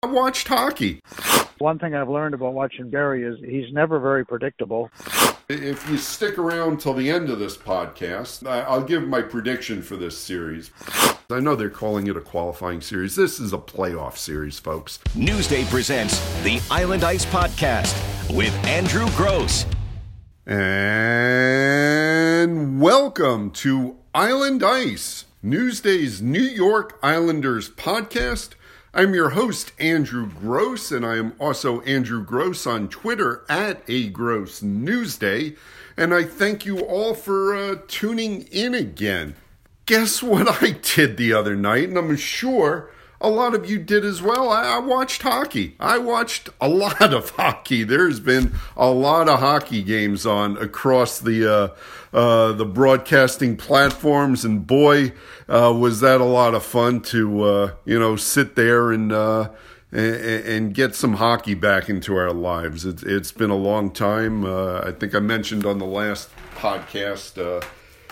I watched hockey. One thing I've learned about watching Barry is he's never very predictable. If you stick around till the end of this podcast, I'll give my prediction for this series. I know they're calling it a qualifying series. This is a playoff series, folks. Newsday presents the Island Ice Podcast with Andrew Gross. And welcome to Island Ice, Newsday's New York Islanders podcast. I'm your host, Andrew Gross, and I am also Andrew Gross on Twitter at A Gross Newsday. And I thank you all for uh, tuning in again. Guess what I did the other night? And I'm sure a lot of you did as well. I, I, watched hockey. I watched a lot of hockey. There's been a lot of hockey games on across the uh, uh, the broadcasting platforms, and boy, uh, was that a lot of fun to uh, you know sit there and, uh, and. and get some hockey back into our lives. It's, been a long time. Uh, I think I mentioned on the last podcast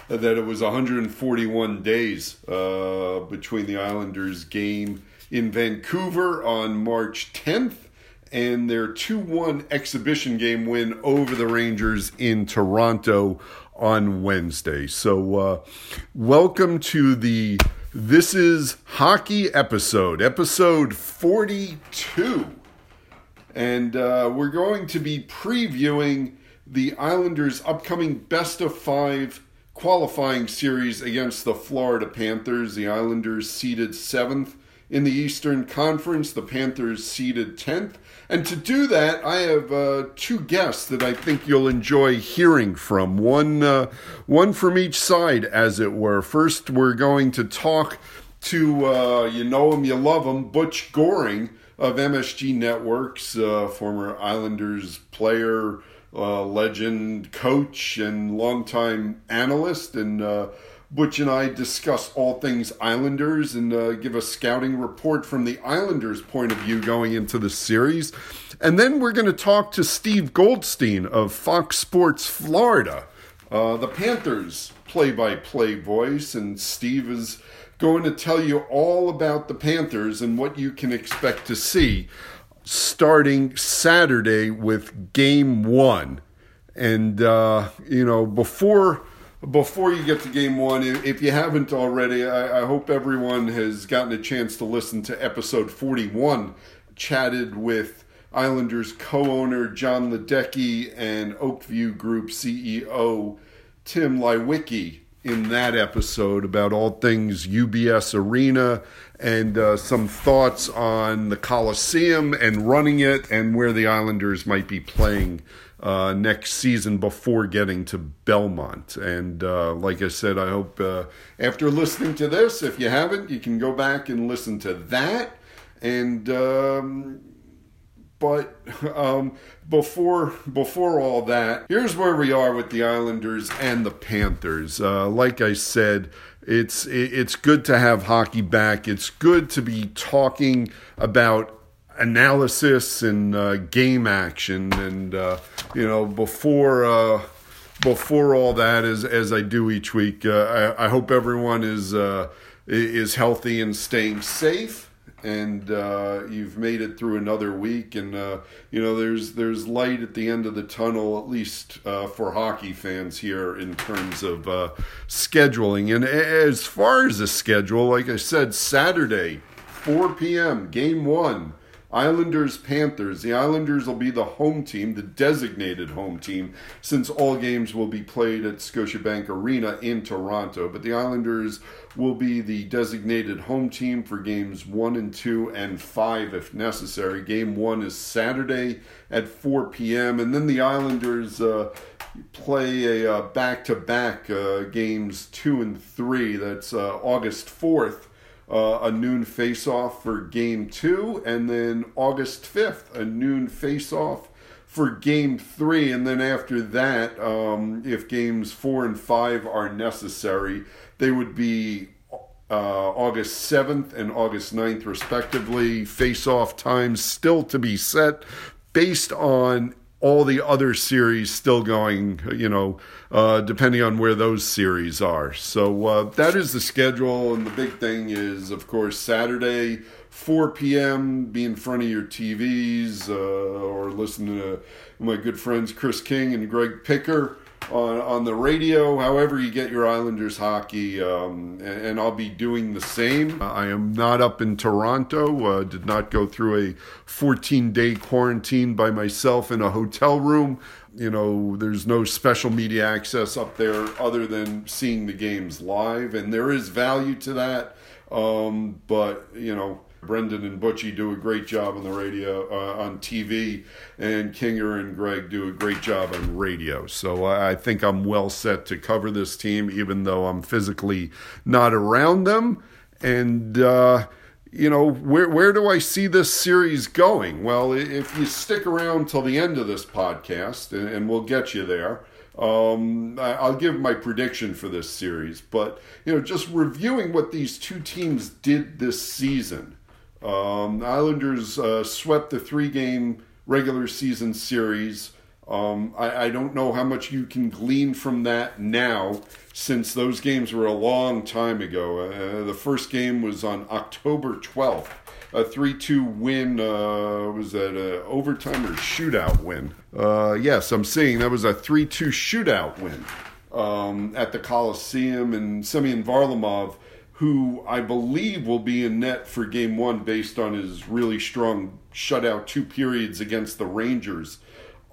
that it was 141 days uh, between the Islanders game in Vancouver on March 10th and their 2 1 exhibition game win over the Rangers in Toronto on Wednesday. So, uh, welcome to the This is Hockey episode, episode 42. And uh, we're going to be previewing the Islanders' upcoming best of five qualifying series against the Florida Panthers. The Islanders seeded seventh in the Eastern Conference, the Panthers seeded 10th. And to do that, I have uh, two guests that I think you'll enjoy hearing from. One, uh, one from each side, as it were. First, we're going to talk to, uh, you know him, you love him, Butch Goring of MSG Networks, uh, former Islanders player, uh, legend, coach, and longtime analyst. And uh, Butch and I discuss all things Islanders and uh, give a scouting report from the Islanders' point of view going into the series. And then we're going to talk to Steve Goldstein of Fox Sports Florida, uh, the Panthers play by play voice. And Steve is going to tell you all about the Panthers and what you can expect to see starting Saturday with game one. And, uh, you know, before before you get to game one, if you haven't already, I, I, hope everyone has gotten a chance to listen to episode 41, chatted with Islanders co owner John Ledecky and Oak View Group CEO Tim Leiweke in that episode about all things UBS Arena and uh, some thoughts on the Coliseum and running it and where the Islanders might be playing uh, next season before getting to Belmont. And uh, like I said, I hope uh, after listening to this, if you haven't, you can go back and listen to that. And um, but um, before before all that, here's where we are with the Islanders and the Panthers. Uh, like I said, it's it's good to have hockey back. It's good to be talking about analysis and uh, game action, and uh, you know before uh, before all that, as as I do each week, uh, I, I, hope everyone is uh, is healthy and staying safe and uh, you've made it through another week and uh, you know there's there's light at the end of the tunnel at least uh, for hockey fans here in terms of uh, scheduling and as far as the schedule like I said Saturday 4 p.m. game 1 Islanders Panthers. The Islanders will be the home team, the designated home team, since all games will be played at Scotiabank Arena in Toronto. But the Islanders will be the designated home team for games one and two and five if necessary. Game one is Saturday at 4 p.m., and then the Islanders. Uh, play a back to back games two and three. That's uh, August 4th uh, a noon face-off for game two, and then August 5th, a noon face-off for game three. And then after that, um, if games four and five are necessary, they would be uh, August 7th and August 9th, respectively. Face-off times still to be set based on all the other series still going, you know, uh, depending on where those series are. So uh, that is the schedule. And the big thing is, of course, Saturday, 4 p.m., be in front of your TVs uh, or listen to my good friends Chris King and Greg Picker on, on the radio, however you get your Islanders hockey, um, and, and, I'll be doing the same. I am not up in Toronto, uh, did not go through a 14 day quarantine by myself in a hotel room. You know, there's no special media access up there other than seeing the games live, and there is value to that. Um, but, you know, Brendan and Butchie do a great job on the radio, uh, on TV, and Kinger and Greg do a great job on radio. So I think I'm well set to cover this team, even though I'm physically not around them. And, uh, you know, where, where do I see this series going? Well, if you stick around till the end of this podcast, and, and we'll get you there. Um, I'll give my prediction for this series, but you know, just reviewing what these two teams did this season, um, Islanders uh, swept the three game regular season series. Um, I, I, don't know how much you can glean from that now, since those games were a long time ago. Uh, the first game was on October 12th. A 3 2 win uh, was that an overtime or shootout win? Uh, yes, I'm seeing that was a 3 2 shootout win um, at the Coliseum, and Semyon Varlamov who I believe will be in net for game one based on his really strong shutout two periods against the Rangers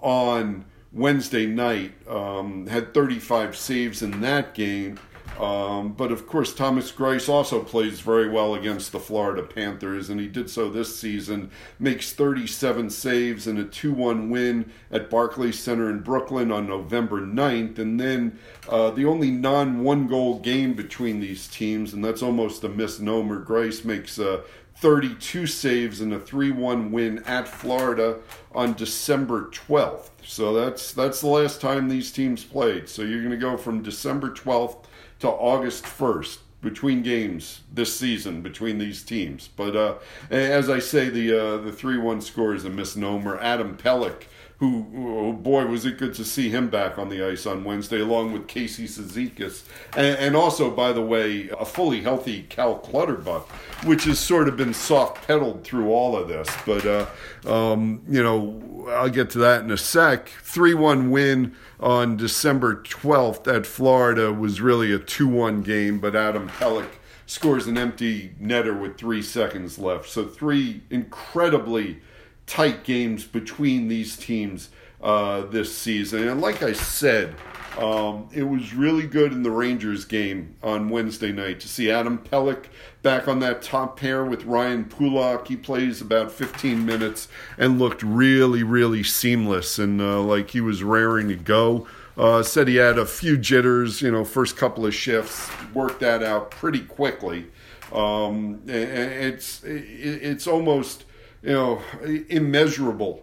on Wednesday night. Um, had 35 saves in that game. Um, but of course, Thomas Greiss also plays very well against the Florida Panthers, and he did so this season. Makes 37 saves in a 2 1 win at Barclays Center in Brooklyn on November 9th. And then uh, the only non one goal game between these teams, and that's almost a misnomer. Greiss makes uh, 32 saves in a 3-1 win at Florida on December 12th. So that's that's the last time these teams played. So you're going to go from December 12th to August 1st between games this season between these teams. But uh, as I say, the uh, the three one score is a misnomer. Adam Pelech who, oh boy, was it good to see him back on the ice on Wednesday, along with Casey Cizikas. And, and also, by the way, a fully healthy Cal Clutterbuck, which has sort of been soft pedaled through all of this. But, uh, um, you know, I'll get to that in a sec. 3 1 win on December 12th at Florida was really a 2 1 game, but Adam Pelech scores an empty netter with three seconds left. So, three incredibly tight games between these teams uh, this season. And like I said, um, it was really good in the Rangers game on Wednesday night to see Adam Pelech back on that top pair with Ryan Pulock. He plays about 15 minutes and looked really, really seamless and uh, like he was raring to go. Uh, said he had a few jitters, you know, first couple of shifts, worked that out pretty quickly. Um, it's it's almost you know, immeasurable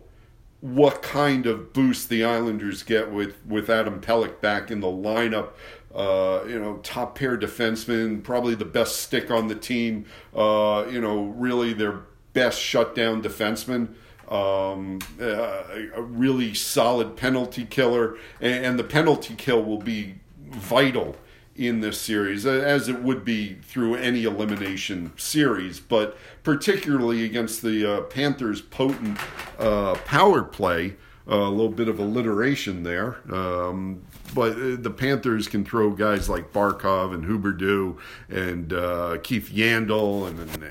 what kind of boost the Islanders get with, with Adam Pelech back in the lineup. Uh, you know, top pair defenseman, probably the best stick on the team. Uh, you know, really their best shutdown defenseman. Um, uh, a really solid penalty killer, and, and the penalty kill will be vital in this series, as it would be through any elimination series, but particularly against the uh, Panthers' potent uh, power play. Uh, a little bit of alliteration there, um, but uh, the Panthers can throw guys like Barkov and Huberdeau and uh, Keith Yandle and, and uh,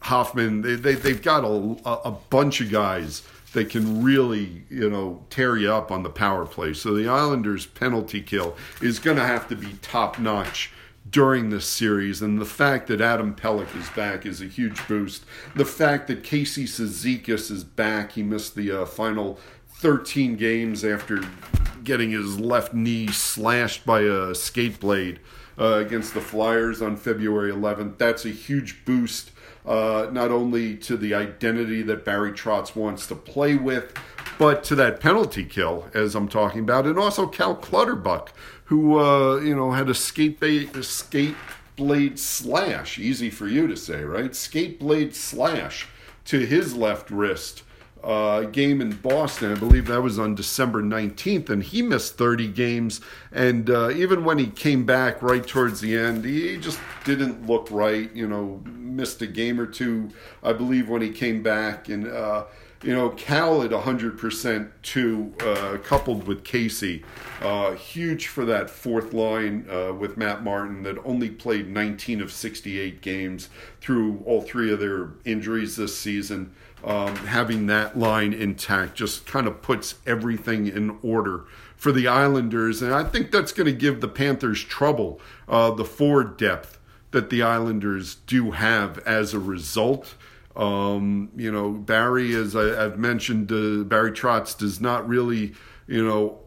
Hoffman. They, they, they've got a, a bunch of guys that can really, you know, tear you up on the power play. So the Islanders' penalty kill is going to have to be top notch during this series. And the fact that Adam Pelech is back is a huge boost. The fact that Casey Cizikas is back, he missed the uh, final 13 games after getting his left knee slashed by a skate blade uh, against the Flyers on February 11th. That's a huge boost uh, not only to the identity that Barry Trotz wants to play with, but to that penalty kill, as I'm talking about, and also Cal Clutterbuck, who uh, you know had a skate a skate blade slash, easy for you to say, right? Skate blade slash to his left wrist uh, game in Boston. I believe that was on December 19th, and he missed 30 games. And uh, even when he came back right towards the end, he just didn't look right. You know, missed a game or two, I believe, when he came back. And, uh, you know, Cal at 100% too, coupled with Casey. Uh, huge for that fourth line uh, with Matt Martin that only played 19 of 68 games through all three of their injuries this season um, having that line intact just kind of puts everything in order for the Islanders. And I think that's going to give the Panthers trouble, uh, the forward depth that the Islanders do have as a result. Um, you know, Barry, as I, have mentioned, uh, Barry Trotz does not really, you know,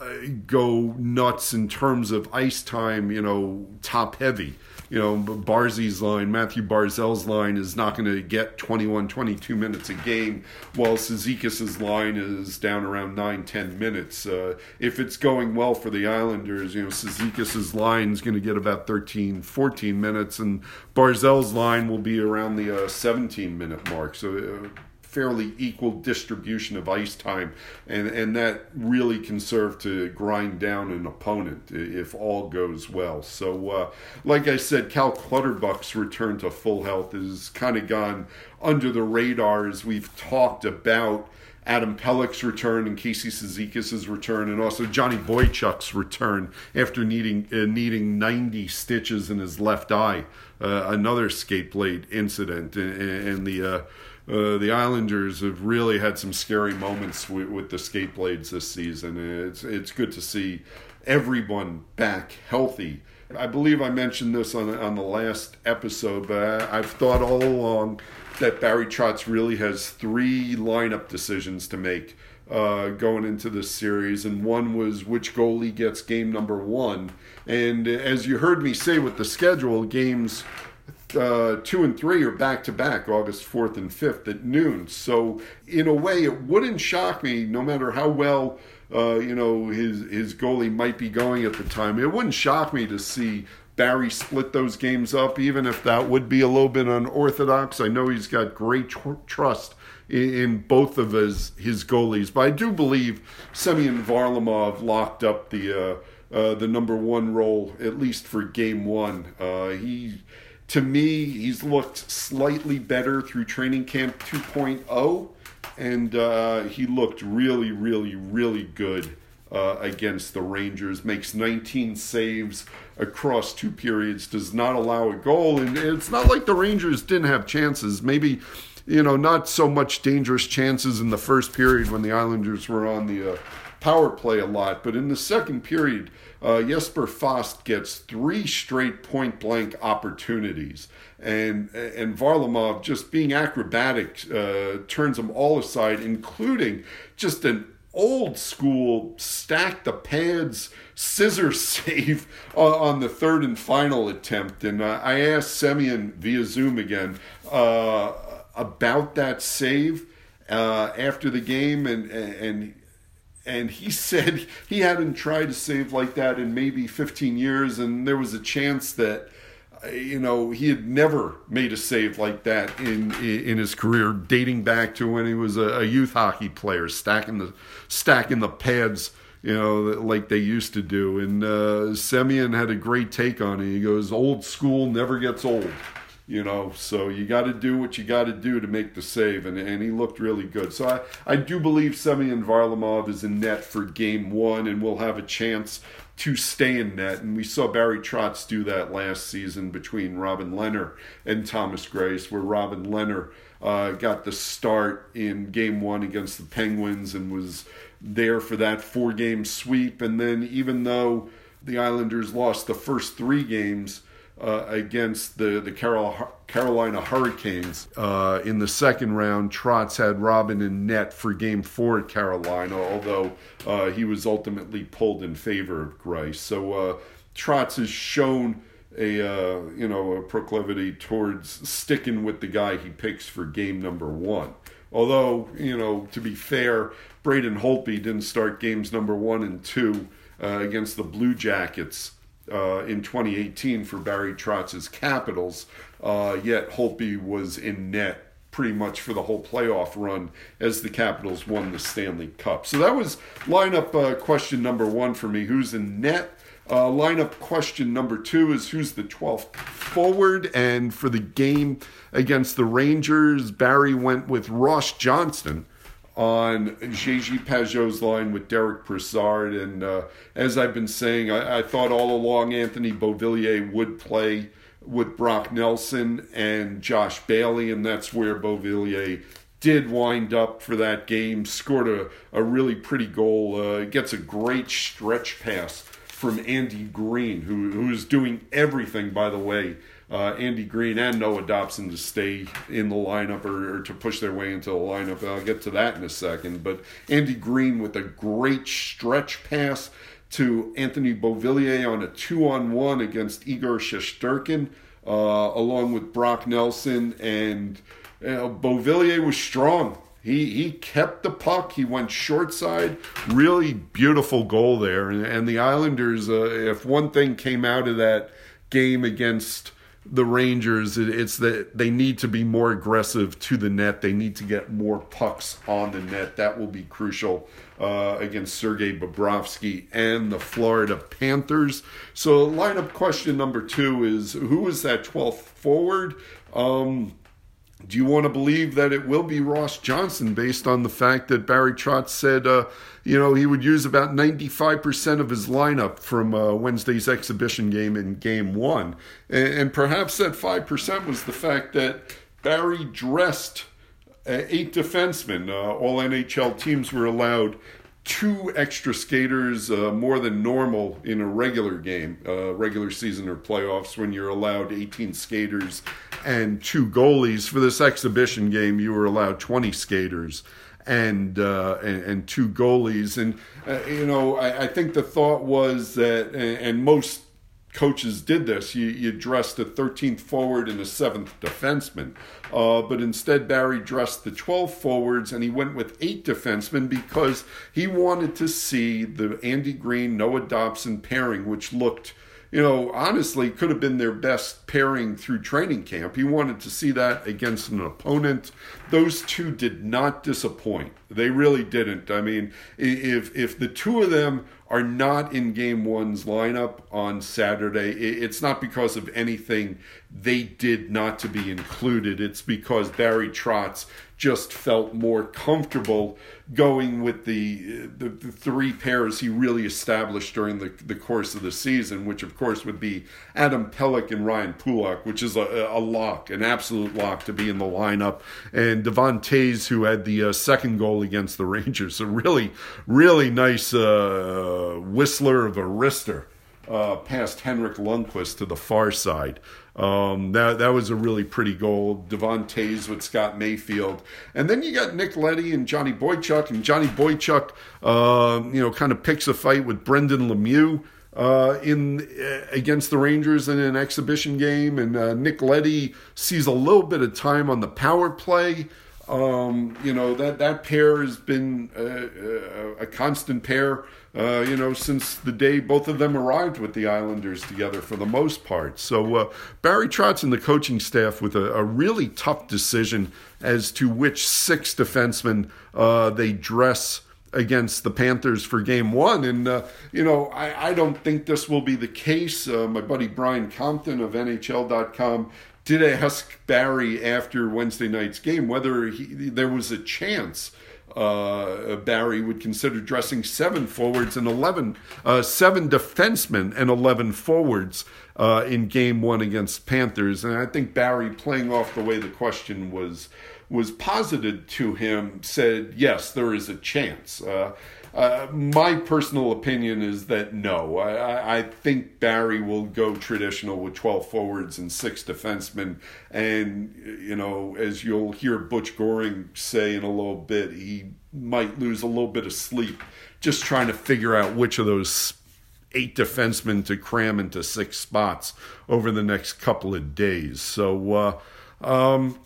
uh, go nuts in terms of ice time, you know, top heavy you know, Barzy's line, Mathew Barzal's line is not going to get 21, 22 minutes a game, while Cizikas' line is down around 9, 10 minutes. Uh, if it's going well for the Islanders, you know, Cizikas' line is going to get about 13, 14 minutes, and Barzal's line will be around the uh, 17 minute mark. So, uh, fairly equal distribution of ice time, and and that really can serve to grind down an opponent if all goes well. So, uh, like I said, Cal Clutterbuck's return to full health has kind of gone under the radar as we've talked about. Adam Pelech's return and Casey Cizikas' return, and also Johnny Boychuk's return after needing uh, needing 90 stitches in his left eye, uh, another skate blade incident, and, and the uh, the Islanders have really had some scary moments with, with, the skate blades this season. It's it's good to see everyone back healthy. I believe I mentioned this on on the last episode, but I, have thought all along that Barry Trotz really has three lineup decisions to make uh, going into this series, and one was which goalie gets game number one. And as you heard me say with the schedule, games uh, two and three are back to back, August 4th and 5th at noon. So, in a way, it wouldn't shock me, no matter how well. Uh, you know his his goalie might be going at the time. It wouldn't shock me to see Barry split those games up, even if that would be a little bit unorthodox. I know he's got great tr- trust in, in, both of his his goalies, but I do believe Semyon Varlamov locked up the uh, uh, the number one role at least for game one. Uh, he to me, he's looked slightly better through training camp 2.0, and uh, he looked really, really, really good uh, against the Rangers. Makes 19 saves across two periods, does not allow a goal, and it's not like the Rangers didn't have chances. Maybe, you know, not so much dangerous chances in the first period when the Islanders were on the uh, power play a lot, but in the second period, uh, Jesper Fast gets three straight point blank opportunities. And, and Varlamov, just being acrobatic, uh, turns them all aside, including just an old school stack the pads scissor save on the third and final attempt. And uh, I asked Semyon via Zoom again uh, about that save uh, after the game, and and and he said he hadn't tried to save like that in maybe 15 years, and there was a chance that you know he had never made a save like that in in his career, dating back to when he was a, youth hockey player, stacking the stacking the pads. You know, like they used to do. And uh, Semyon had a great take on it. He goes, "Old school never gets old." You know so you got to do what you got to do to make the save and, and he looked really good. So I, I do believe Semyon Varlamov is in net for game one and will have a chance to stay in net and we saw Barry Trotz do that last season between Robin Lehner and Thomas Greiss where Robin Lehner uh, got the start in game one against the Penguins and was there for that four game sweep. And then even though the Islanders lost the first three games uh, against the the Carol, Carolina Hurricanes uh, in the second round. Trotz had Robin in net for Game Four at Carolina, although uh, he was ultimately pulled in favor of Greiss. So uh, Trotz has shown a uh, you know a proclivity towards sticking with the guy he picks for game number one. Although you know to be fair, Braden Holtby didn't start games number one and two uh, against the Blue Jackets uh, in 2018 for Barry Trotz's Capitals, uh, yet Holtby was in net pretty much for the whole playoff run as the Capitals won the Stanley Cup. So that was lineup uh, question number one for me. Who's in net? Uh, lineup question number two is who's the 12th forward? And for the game against the Rangers, Barry went with Ross Johnston on J.G. Pageau's line with Derek Brassard. And uh, as I've been saying, I, I, thought all along Anthony Beauvillier would play with Brock Nelson and Josh Bailey, and that's where Beauvillier did wind up for that game, scored a, a really pretty goal, uh, gets a great stretch pass from Andy Green, who, who's doing everything, by the way, uh, Andy Green and Noah Dobson to stay in the lineup or, or, to push their way into the lineup. I'll get to that in a second. But Andy Green with a great stretch pass to Anthony Beauvillier on a two on one against Igor Shesterkin, uh, along with Brock Nelson. And uh, Beauvillier was strong. He, he kept the puck. He went short side. Really beautiful goal there. And, and the Islanders, uh, if one thing came out of that game against the Rangers, it's that they need to be more aggressive to the net. They need to get more pucks on the net. That will be crucial uh, against Sergei Bobrovsky and the Florida Panthers. So, lineup question number two is who is that 12th forward? Um, do you want to believe that it will be Ross Johnston based on the fact that Barry Trotz said, uh, you know, he would use about 95% of his lineup from uh, Wednesday's exhibition game in game one? And, and, perhaps that 5% was the fact that Barry dressed uh, eight defensemen. Uh, all NHL teams were allowed two extra skaters uh, more than normal in a regular game, uh, regular season or playoffs, when you're allowed 18 skaters and two goalies. For this exhibition game, you were allowed 20 skaters and uh, and, and, two goalies. And uh, you know, I, I, think the thought was that, and, and most coaches did this. You, you dressed a 13th forward and a 7th defenseman. Uh, but instead, Barry dressed the 12 forwards and he went with eight defensemen because he wanted to see the Andy Green, Noah Dobson pairing, which looked you know, honestly, could have been their best pairing through training camp. He wanted to see that against an opponent. Those two did not disappoint. They really didn't. I mean, if if the two of them are not in game one's lineup on Saturday, it's not because of anything they did not to be included. It's because Barry Trotz just felt more comfortable going with the, the, the three pairs he really established during the, the course of the season, which of course would be Adam Pelech and Ryan Pulock, which is a, a lock, an absolute lock to be in the lineup, and Devon who had the uh, second goal against the Rangers. A really, really nice uh, whistler of a wrister uh, past Henrik Lundqvist to the far side. Um, that that was a really pretty goal. Devon Toews with Scott Mayfield, and then you got Nick Leddy and Johnny Boychuk, and Johnny Boychuk, uh, you know, kind of picks a fight with Brendan Lemieux. Uh, in uh, against the Rangers in an exhibition game, and uh, Nick Leddy sees a little bit of time on the power play. Um, you know that that pair has been a, a, a constant pair uh, you know, since the day both of them arrived with the Islanders together for the most part. So uh, Barry Trotz and the coaching staff with a, a, really tough decision as to which six defensemen uh, they dress against the Panthers for game one. And, uh, you know, I, I, don't think this will be the case. Uh, my buddy Brian Compton of NHL.com did ask Barry after Wednesday night's game whether he, there was a chance – uh, Barry would consider dressing seven forwards and 11, uh, seven defensemen and 11 forwards uh, in game one against Panthers. And I think Barry, playing off the way the question was, was posited to him, said, yes, there is a chance. Uh, my personal opinion is that no. I, I, think Barry will go traditional with 12 forwards and six defensemen. And, you know, as you'll hear Butch Goring say in a little bit, he might lose a little bit of sleep just trying to figure out which of those eight defensemen to cram into six spots over the next couple of days. So, uh, um,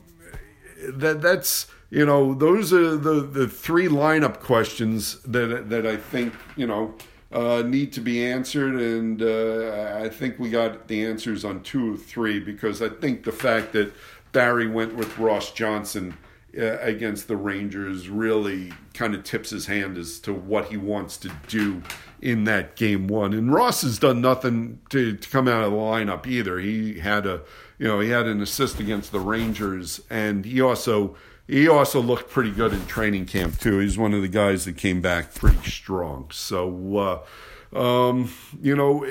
that that's you know, those are the, the three lineup questions that that I think you know uh, need to be answered, and uh, I think we got the answers on two or three because I think the fact that Barry went with Ross Johnston uh, against the Rangers really kind of tips his hand as to what he wants to do in that game one. And Ross has done nothing to, to come out of the lineup either. He had a you know he had an assist against the Rangers, and he also he also looked pretty good in training camp too. He's one of the guys that came back pretty strong. So uh, um, you know.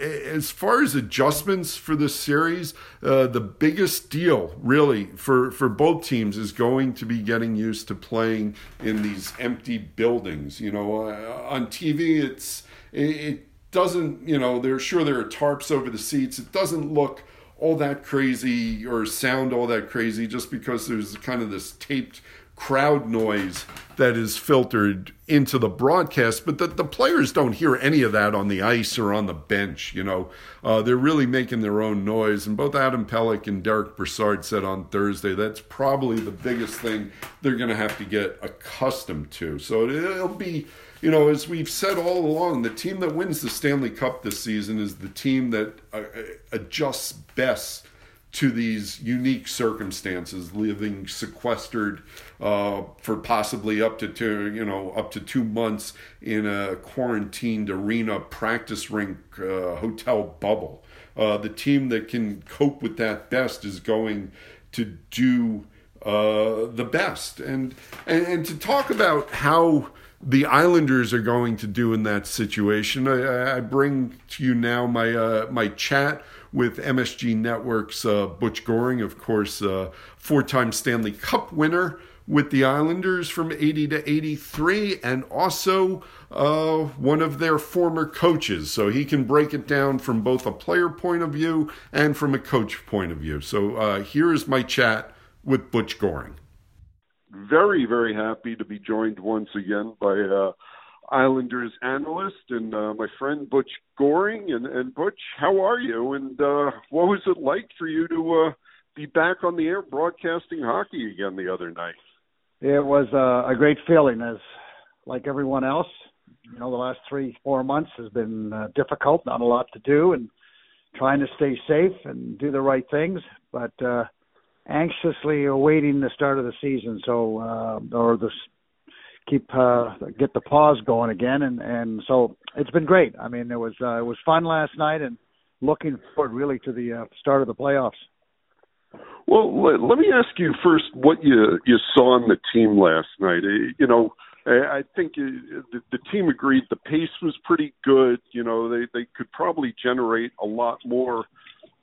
As far as adjustments for this series, uh, the biggest deal really for, for both teams is going to be getting used to playing in these empty buildings. You know, uh, on TV, it's it, it doesn't. You know, they're sure there are tarps over the seats. It doesn't look all that crazy or sound all that crazy just because there's kind of this taped crowd noise that is filtered into the broadcast, but the, the players don't hear any of that on the ice or on the bench. You know, uh, they're really making their own noise. And both Adam Pelech and Derek Brassard said on Thursday that's probably the biggest thing they're going to have to get accustomed to. So it'll be you know, as we've said all along, the team that wins the Stanley Cup this season is the team that uh, adjusts best to these unique circumstances, living sequestered uh, for possibly up to two, you know, up to two months in a quarantined arena, practice rink, uh, hotel bubble. Uh, the team that can cope with that best is going to do uh, the best, and, and and to talk about how the Islanders are going to do in that situation. I, I bring to you now my uh, my chat with MSG Network's uh, Butch Goring, of course, uh, four-time Stanley Cup winner with the Islanders from 80 to 83, and also uh, one of their former coaches. So he can break it down from both a player point of view and from a coach point of view. So uh, here is my chat with Butch Goring very, very happy to be joined once again by uh, Islanders analyst and uh, my friend Butch Goring. And, and Butch, how are you? And uh, what was it like for you to uh, be back on the air broadcasting hockey again the other night? It was uh, a great feeling, as like everyone else. You know, the last three, four months has been uh, difficult. Not a lot to do, and trying to stay safe and do the right things. But uh, anxiously awaiting the start of the season. So, uh, or the keep uh, get the pause going again, and and so it's been great. I mean, it was uh, it was fun last night, and looking forward really to the uh, start of the playoffs. Well, let, let me ask you first what you you saw on the team last night. Uh, you know, I think uh, the, the team agreed the pace was pretty good. You know, they they could probably generate a lot more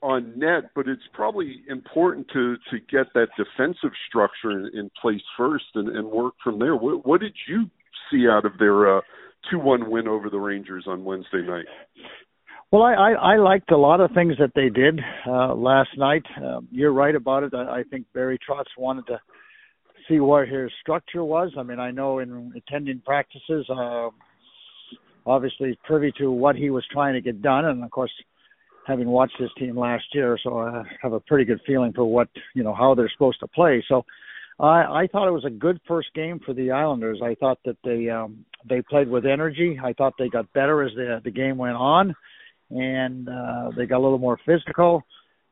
on net, but it's probably important to to get that defensive structure in, in place first and, and work from there. What, what did you see out of their uh, two uh, one win over the Rangers on Wednesday night? Well, I, I, I liked a lot of things that they did uh, last night. Um, you're right about it. I, I think Barry Trotz wanted to see what his structure was. I mean, I know in attending practices, uh, obviously privy to what he was trying to get done, and of course having watched this team last year, so I have a pretty good feeling for what you know how they're supposed to play. So I, I thought it was a good first game for the Islanders. I thought that they um, they played with energy. I thought they got better as the the game went on, and uh, they got a little more physical.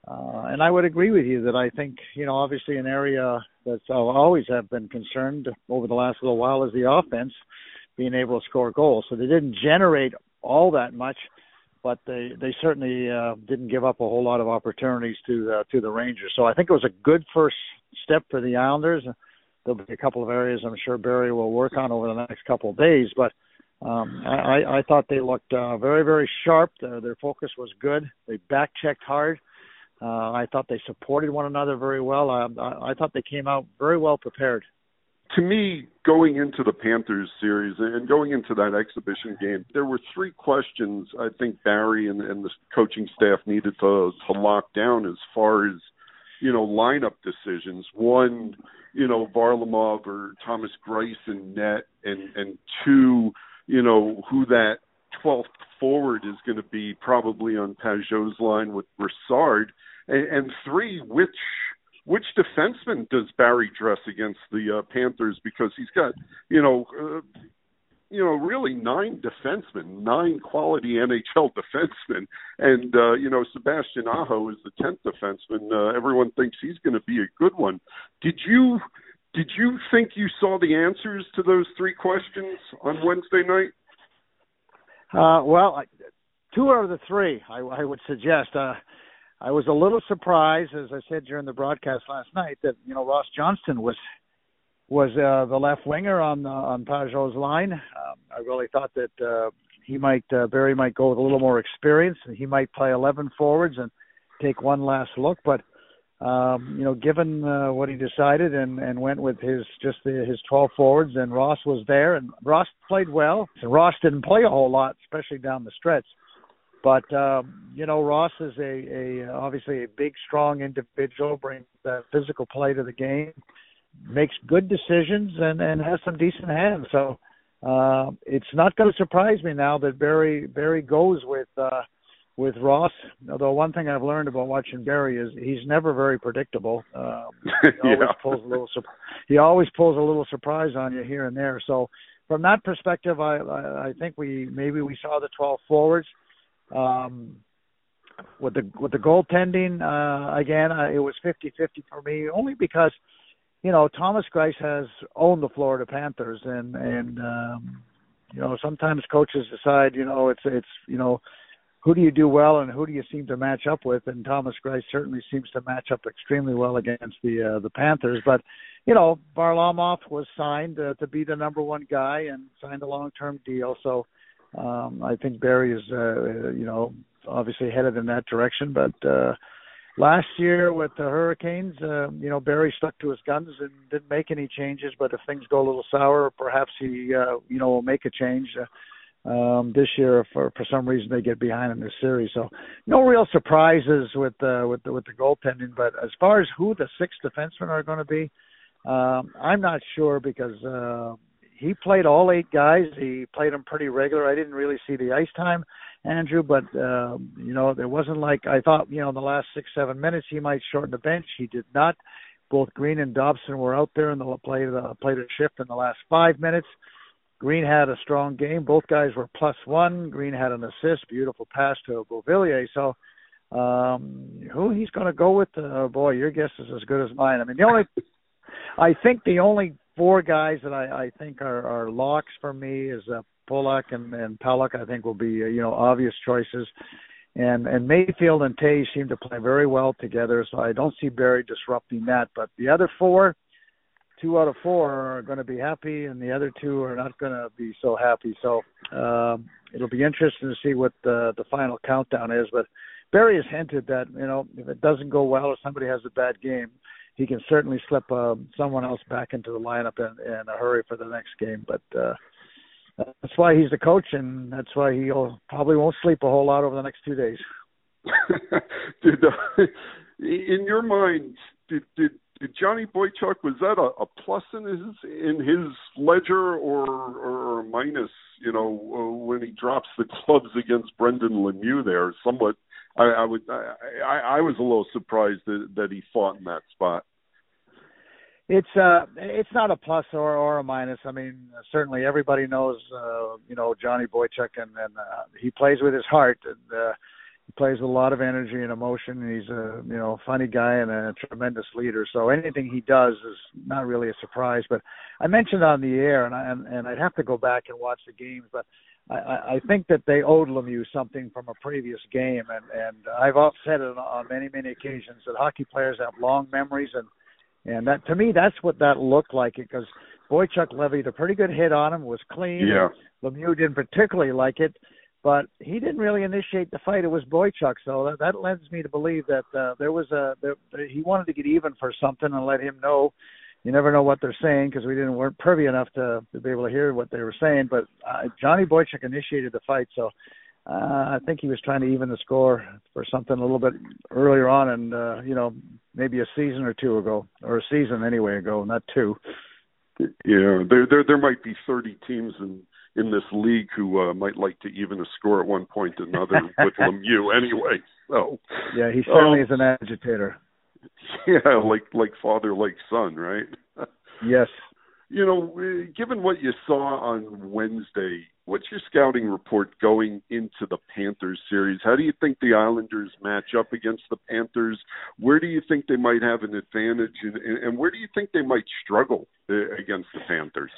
Uh, and I would agree with you that I think you know obviously an area that I'll always have been concerned over the last little while is the offense being able to score goals. So they didn't generate all that much but they they certainly uh, didn't give up a whole lot of opportunities to uh, to the Rangers. So I think it was a good first step for the Islanders. There'll be a couple of areas I'm sure Barry will work on over the next couple of days, but um, I, I thought they looked uh, very very sharp. Their, their focus was good. They back checked hard. Uh, I thought they supported one another very well. I, I, I thought they came out very well prepared to me, going into the Panthers series and going into that exhibition game, there were three questions I think Barry and, and the coaching staff needed to to lock down as far as you know lineup decisions. One, you know, Varlamov or Thomas Greiss in net, and and two, you know, who that twelfth forward is going to be probably on Pageau's line with Brassard, and, and three, which which defenseman does Barry dress against the uh, Panthers? Because he's got, you know, uh, you know, really nine defensemen, nine quality NHL defensemen, and uh, you know, Sebastian Aho is the tenth defenseman. Uh, everyone thinks he's going to be a good one. Did you did you think you saw the answers to those three questions on Wednesday night? Uh, well, two out of the three, I, I would suggest. Uh, I was a little surprised, as I said during the broadcast last night, that you know Ross Johnston was was uh, the left winger on uh, on Pageau's line. Um, I really thought that uh, he might uh, Barry might go with a little more experience, and he might play 11 forwards and take one last look. But um, you know, given uh, what he decided and and went with his just the, his 12 forwards, and Ross was there, and Ross played well. And Ross didn't play a whole lot, especially down the stretch. But um, you know, Ross is a, a obviously a big, strong individual, brings that physical play to the game, makes good decisions, and and has some decent hands. So uh, it's not going to surprise me now that Barry Barry goes with uh, with Ross. Although one thing I've learned about watching Barry is he's never very predictable. Um, he always yeah. pulls a little he always pulls a little surprise on you here and there. So from that perspective, I I, I think we maybe we saw the 12 forwards. Um, with the with the goaltending, uh, again, uh, it was 50-50 for me, only because you know Thomas Greiss has owned the Florida Panthers, and and um, you know sometimes coaches decide, you know, it's it's you know who do you do well and who do you seem to match up with, and Thomas Greiss certainly seems to match up extremely well against the uh, the Panthers, but you know Varlamov was signed uh, to be the number one guy and signed a long term deal, so um, I think Barry is, uh, you know, obviously headed in that direction. But uh, last year with the Hurricanes, uh, you know, Barry stuck to his guns and didn't make any changes. But if things go a little sour, perhaps he, uh, you know, will make a change. Uh, um this year for for some reason they get behind in this series so no real surprises with uh with the with the goaltending but as far as who the six defensemen are going to be um i'm not sure because uh he played all eight guys. He played them pretty regular. I didn't really see the ice time, Andrew, but uh, you know, it wasn't like I thought. You know, in the last six seven minutes, he might shorten the bench. He did not. Both Green and Dobson were out there in the play the played a shift in the last five minutes. Green had a strong game. Both guys were plus one. Green had an assist, beautiful pass to Beauvillier. So, um, who he's going to go with? Uh, boy, your guess is as good as mine. I mean, the only, I think the only four guys that I, I think are, are locks for me is uh, Pulock and, and Pelech. I think will be uh, you know obvious choices, and and Mayfield and Toews seem to play very well together. So I don't see Barry disrupting that. But the other four, two out of four are going to be happy, and the other two are not going to be so happy. So um, it'll be interesting to see what the the final countdown is. But Barry has hinted that you know if it doesn't go well or somebody has a bad game he can certainly slip uh, someone else back into the lineup in, in a hurry for the next game. But uh, that's why he's the coach, and that's why he probably won't sleep a whole lot over the next two days. did uh, in your mind did did did Johnny Boychuk was that a, a plus in his in his ledger or or, or minus? You know, when he drops the clubs against Brendan Lemieux, there somewhat I, I would I, I was a little surprised that, that he fought in that spot. It's uh it's not a plus or or a minus. I mean, certainly everybody knows uh, you know Johnny Boychuk and and uh, he plays with his heart and uh, he plays with a lot of energy and emotion. And he's a you know funny guy and a tremendous leader. So anything he does is not really a surprise. But I mentioned on the air, and I and, and I'd have to go back and watch the games, but I, I think that they owed Lemieux something from a previous game, and and I've often said it on many many occasions that hockey players have long memories, and and that to me that's what that looked like because Boychuk levied a pretty good hit on him, was clean. Yeah. Lemieux didn't particularly like it, but he didn't really initiate the fight. It was Boychuk, so that, that lends me to believe that uh, there was a there, he wanted to get even for something and let him know you never know what they're saying because we didn't weren't privy enough to, to be able to hear what they were saying. But uh, Johnny Boychuk initiated the fight, so uh, I think he was trying to even the score for something a little bit earlier on, and uh, you know maybe a season or two ago, or a season anyway ago, not two. Yeah, there there there might be thirty teams in in this league who uh, might like to even a score at one point or another with Lemieux anyway. So yeah, he certainly um, is an agitator. Yeah, like like father, like son, right? yes. you know, given what you saw on Wednesday, what's your scouting report going into the Panthers series? How do you think the Islanders match up against the Panthers? Where do you think they might have an advantage, and, and where do you think they might struggle uh, against the Panthers?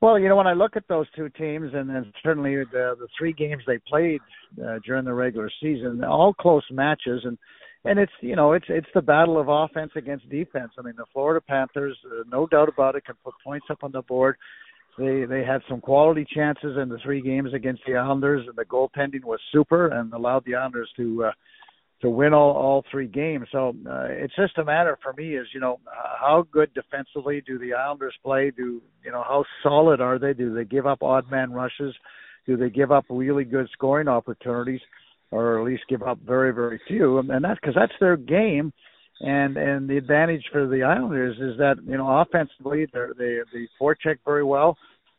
Well, you know, when I look at those two teams, and then certainly the the three games they played uh, during the regular season, all close matches, and and it's you know it's it's the battle of offense against defense. I mean, the Florida Panthers, uh, no doubt about it, can put points up on the board. They they had some quality chances in the three games against the Islanders, and the goaltending was super and allowed the Islanders to uh, to win all all three games. So uh, it's just a matter for me is you know how good defensively do the Islanders play? Do you know how solid are they? Do they give up odd man rushes? Do they give up really good scoring opportunities? Or at least give up very very few, and that's because that's their game. And and the advantage for the Islanders is that you know offensively they they forecheck very well.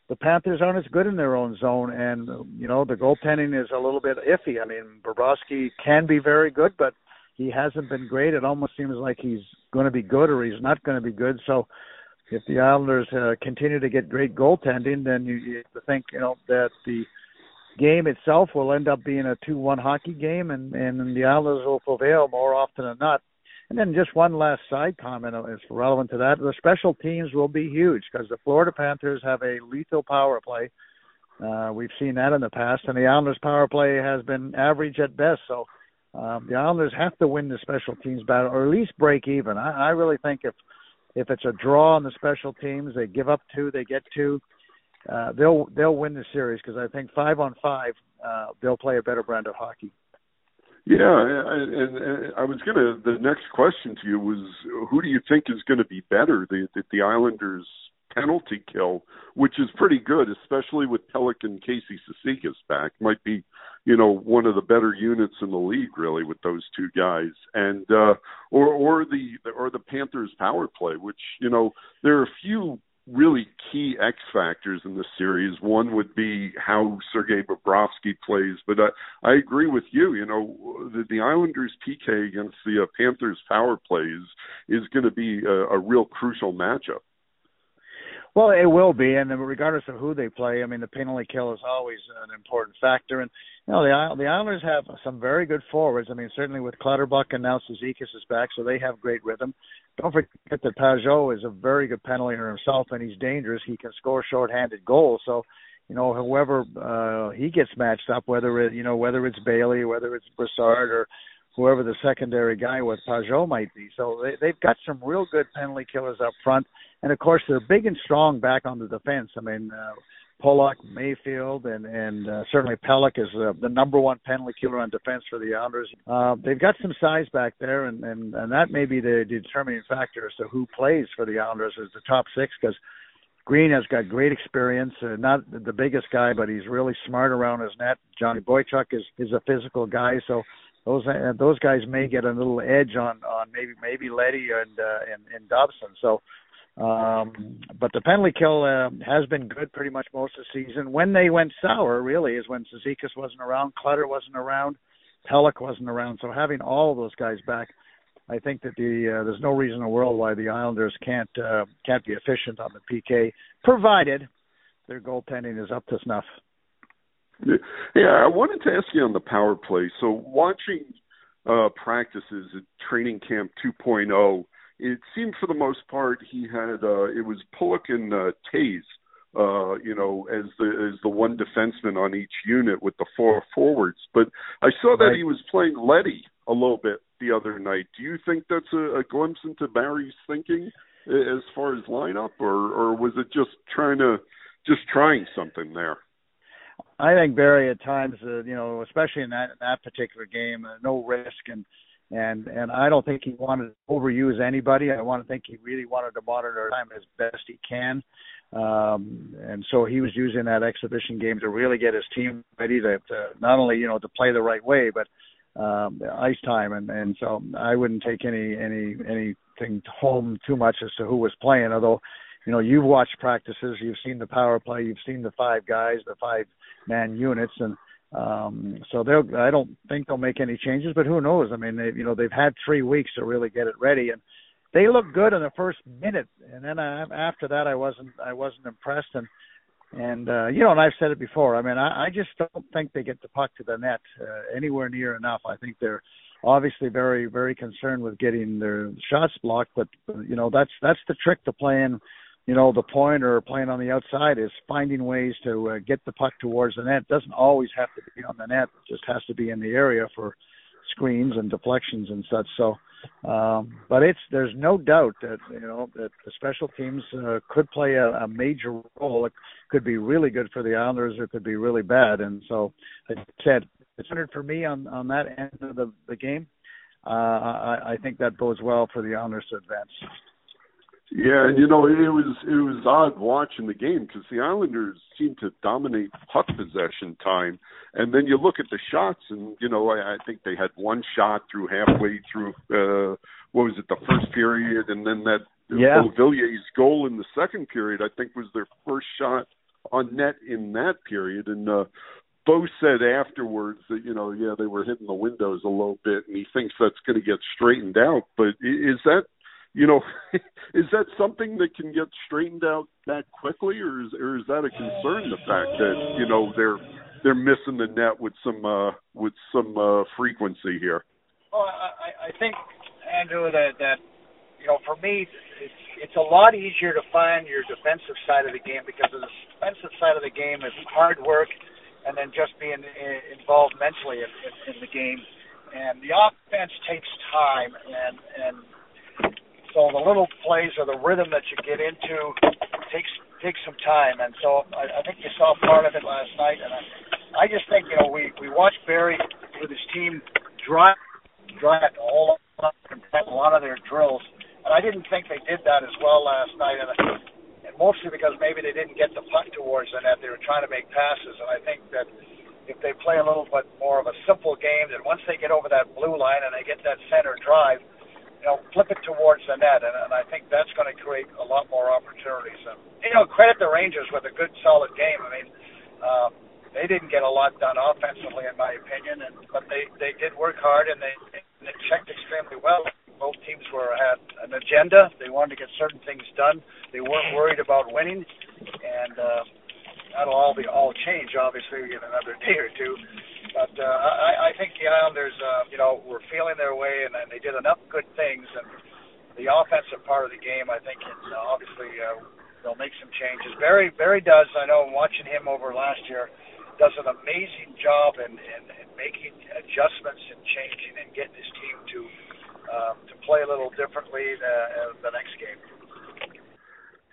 The Panthers aren't as good in their own zone, and you know the goaltending is a little bit iffy. I mean, Bobrovsky can be very good, but he hasn't been great. It almost seems like he's going to be good or he's not going to be good. So, if the Islanders uh, continue to get great goaltending, then you, you think you know that the game itself will end up being a two-one hockey game, and and the Islanders will prevail more often than not. And then just one last side comment is relevant to that: the special teams will be huge because the Florida Panthers have a lethal power play. Uh, we've seen that in the past, and the Islanders' power play has been average at best. So um, the Islanders have to win the special teams battle, or at least break even. I, I really think if if it's a draw on the special teams, they give up two, they get two they'll they'll win the series because I think five on five uh, they'll play a better brand of hockey. Yeah, and, and I was gonna. The next question to you was, who do you think is going to be better, the, the the Islanders penalty kill, which is pretty good, especially with Pelech and Casey Cizikas back. Might be, you know, one of the better units in the league, really, with those two guys, and uh, or or the or the Panthers power play, which you know there are a few really key X factors in this series. One would be how Sergei Bobrovsky plays, but I, I agree with you. You know, the, the Islanders' PK against the uh, Panthers' power plays is going to be a, a real crucial matchup. Well, it will be, and regardless of who they play, I mean, the penalty kill is always an important factor. And know, the the Islanders have some very good forwards. I mean, certainly with Clutterbuck and now Cizikas is back, so they have great rhythm. Don't forget that Pageau is a very good penalty himself, and he's dangerous. He can score short-handed goals. So, you know, whoever uh, he gets matched up, whether it you know whether it's Bailey, whether it's Brassard, or whoever the secondary guy with Pageau might be. So they, they've got some real good penalty killers up front, and of course they're big and strong back on the defense. I mean, uh, Pulock, Mayfield, and and uh, certainly Pelech is uh, the number one penalty killer on defense for the Islanders. Uh, they've got some size back there, and and and that may be the determining factor as to who plays for the Islanders as the top six because. Greene has got great experience. Uh, not the biggest guy, but he's really smart around his net. Johnny Boychuk is is a physical guy, so those uh, those guys may get a little edge on on maybe maybe Leddy and uh, and, and Dobson. So, um, but the penalty kill uh, has been good pretty much most of the season. When they went sour, really, is when Cizikas wasn't around, Clutter wasn't around, Pelech wasn't around. So having all of those guys back, I think that the uh, there's no reason in the world why the Islanders can't uh, can't be efficient on the PK, provided their goaltending is up to snuff. Yeah, I wanted to ask you on the power play. So watching uh, practices at training camp 2.0, it seemed for the most part he had uh, it was Pulock and uh, Toews, uh, you know, as the as the one defenseman on each unit with the four forwards. But I saw that right. he was playing Leddy a little bit the other night. Do you think that's a, a glimpse into Barry's thinking as far as lineup, or or was it just trying to just trying something there? I think Barry at times, uh, you know, especially in that that particular game, uh, no risk and and and I don't think he wanted to overuse anybody. I want to think he really wanted to monitor time as best he can. Um, and so he was using that exhibition game to really get his team ready to, to not only you know to play the right way, but um, ice time. And and so I wouldn't take any any anything home too much as to who was playing. Although you know you've watched practices, you've seen the power play, you've seen the five guys, the five man units, and um, so they'll. I don't think they'll make any changes, but who knows? I mean, they, you know, they've had three weeks to really get it ready, and they looked good in the first minute, and then uh, after that, I wasn't I wasn't impressed. And and uh, you know, and I've said it before. I mean, I, I just don't think they get the puck to the net uh, anywhere near enough. I think they're obviously very very concerned with getting their shots blocked, but you know that's that's the trick to playing. You know, the point or playing on the outside is finding ways to uh, get the puck towards the net. It doesn't always have to be on the net; it just has to be in the area for screens and deflections and such. So um, but it's there's no doubt that you know that the special teams uh, could play a, a major role. It could be really good for the Islanders, or it could be really bad. And so, I said it's hundred for me on on that end of the, the game. Uh, I, I think that bodes well for the Islanders to advance. Yeah, and you know it was it was odd watching the game because the Islanders seemed to dominate puck possession time, and then you look at the shots, and you know I, I think they had one shot through halfway through uh, what was it the first period, and then that yeah. Villiers goal in the second period I think was their first shot on net in that period, and uh, Bo said afterwards that you know yeah they were hitting the windows a little bit, and he thinks that's going to get straightened out. But is that you know, is that something that can get straightened out that quickly, or is or is that a concern? The fact that you know they're they're missing the net with some uh, with some uh, frequency here. Well, I, I think Andrew that that you know for me it's it's a lot easier to find your defensive side of the game because the defensive side of the game is hard work and then just being involved mentally in, in, in the game. And the offense takes time and and so the little plays or the rhythm that you get into takes takes some time, and so I, I think you saw part of it last night. And I, I just think you know we we watched Barry with his team drive drive all a lot of their drills, and I didn't think they did that as well last night. And, and mostly because maybe they didn't get the puck towards the net. They were trying to make passes, and I think that if they play a little bit more of a simple game, that once they get over that blue line and they get that center drive you know, flip it towards the net, and, and I think that's going to create a lot more opportunities. And you know, credit the Rangers with a good, solid game. I mean, um, they didn't get a lot done offensively, in my opinion, and but they they did work hard and they, they checked extremely well. Both teams were had an agenda. They wanted to get certain things done. They weren't worried about winning, and uh, that'll all be all change obviously in another day or two. But uh, I, I think the Islanders, uh, you know, were feeling their way, and, and they did enough good things. And the offensive part of the game, I think, it's uh, obviously uh, they'll make some changes. Barry, Barry does. I know, watching him over last year, does an amazing job in, in, in making adjustments and changing and getting his team to uh, to play a little differently the, uh, the next game.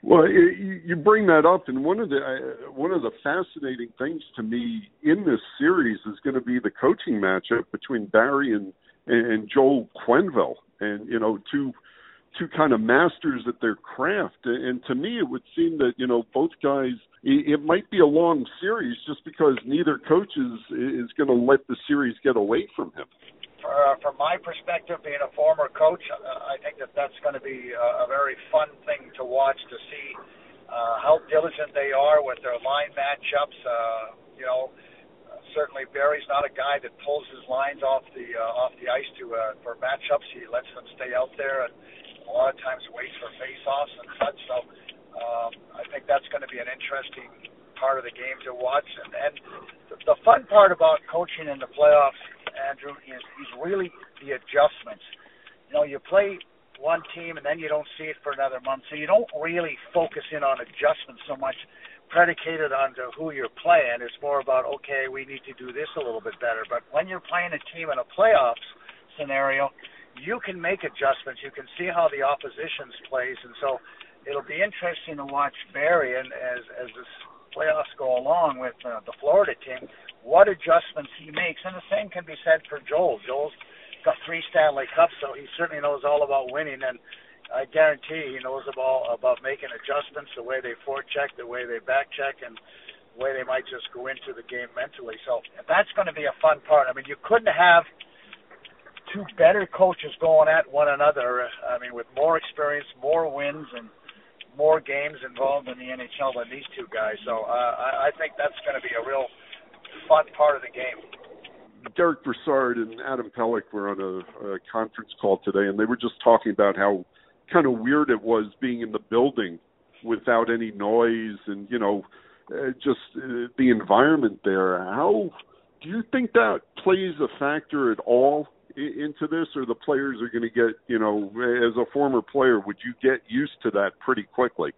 Well, you bring that up, and one of the uh, one of the fascinating things to me in this series is going to be the coaching matchup between Barry and and Joel Quenneville, and you know two two kind of masters at their craft. And to me, it would seem that you know both guys. It might be a long series just because neither coach is is going to let the series get away from him uh, from my perspective, being a former coach, uh, I think that that's going to be a, a very fun thing to watch to see uh, how diligent they are with their line matchups. Uh, you know, certainly Barry's not a guy that pulls his lines off the uh, off the ice to uh, for matchups. He lets them stay out there and a lot of times waits for face-offs and such. So um, I think that's going to be an interesting part of the game to watch. And, and the, fun part about coaching in the playoffs Andrew, is, is really the adjustments. You know, you play one team and then you don't see it for another month, so you don't really focus in on adjustments so much predicated on who you're playing. It's more about okay, we need to do this a little bit better. But when you're playing a team in a playoffs scenario, you can make adjustments. You can see how the opposition's plays, and so it'll be interesting to watch Barry and as as this playoffs go along with uh, the Florida team what adjustments he makes. And the same can be said for Joel. Joel's got three Stanley Cups, so he certainly knows all about winning. And I guarantee he knows about about making adjustments, the way they forecheck, the way they back check, and the way they might just go into the game mentally. So that's going to be a fun part. I mean, you couldn't have two better coaches going at one another. I mean, with more experience, more wins, and more games involved in the NHL than these two guys. So uh, I, I think that's going to be a real fun part of the game. Derek Brassard and Adam Pelech were on a, a conference call today, and they were just talking about how kind of weird it was being in the building without any noise and you know uh, just uh, the environment there. How do you think that plays a factor at all into this, or the players are going to get you know as a former player, would you get used to that pretty quickly?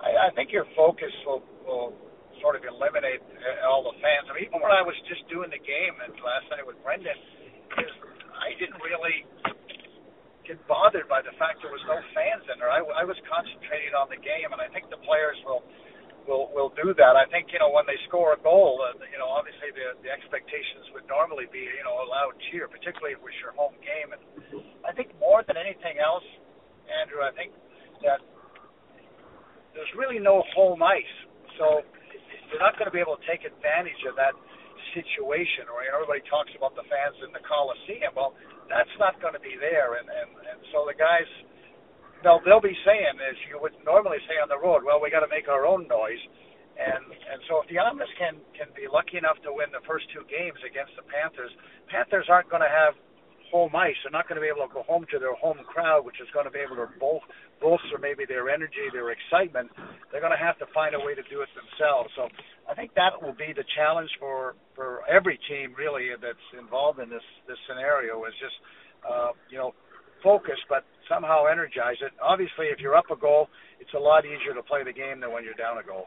I, I think your focus will, will sort of eliminate uh, all the fans. I mean, even when I was just doing the game last night with Brendan, I didn't really get bothered by the fact there was no fans in there. I, I was concentrating on the game, and I think the players will will will do that. I think you know when they score a goal, uh, you know obviously the the expectations would normally be you know a loud cheer, particularly if it was your home game. And I think more than anything else, Andrew, I think that there's really no home ice, so you're not going to be able to take advantage of that situation. Or you know, everybody talks about the fans in the Coliseum. Well, that's not going to be there, and and and so the guys. They'll they'll be saying as you would normally say on the road. Well, we got to make our own noise, and and so if the Islanders can can be lucky enough to win the first two games against the Panthers, Panthers aren't going to have home ice. They're not going to be able to go home to their home crowd, which is going to be able to bol- bolster maybe their energy, their excitement. They're going to have to find a way to do it themselves. So I think that will be the challenge for for every team really that's involved in this this scenario is just uh, you know focus, but somehow energize it. Obviously, if you're up a goal, it's a lot easier to play the game than when you're down a goal.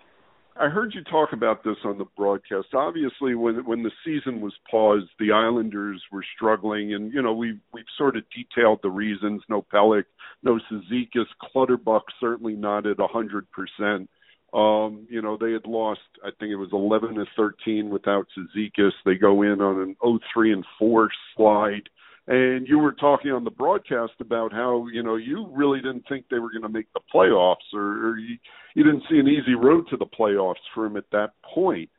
I heard you talk about this on the broadcast. Obviously, when when the season was paused, the Islanders were struggling, and you know we we've sort of detailed the reasons. No Pelech, no Cizikas, Clutterbuck certainly not at a hundred percent. Um, you know they had lost, I think it was eleven to thirteen without Cizikas. They go in on an 0-3 and four slide and you were talking on the broadcast about how you know you really didn't think they were going to make the playoffs, or, or you, you didn't see an easy road to the playoffs for him at that point.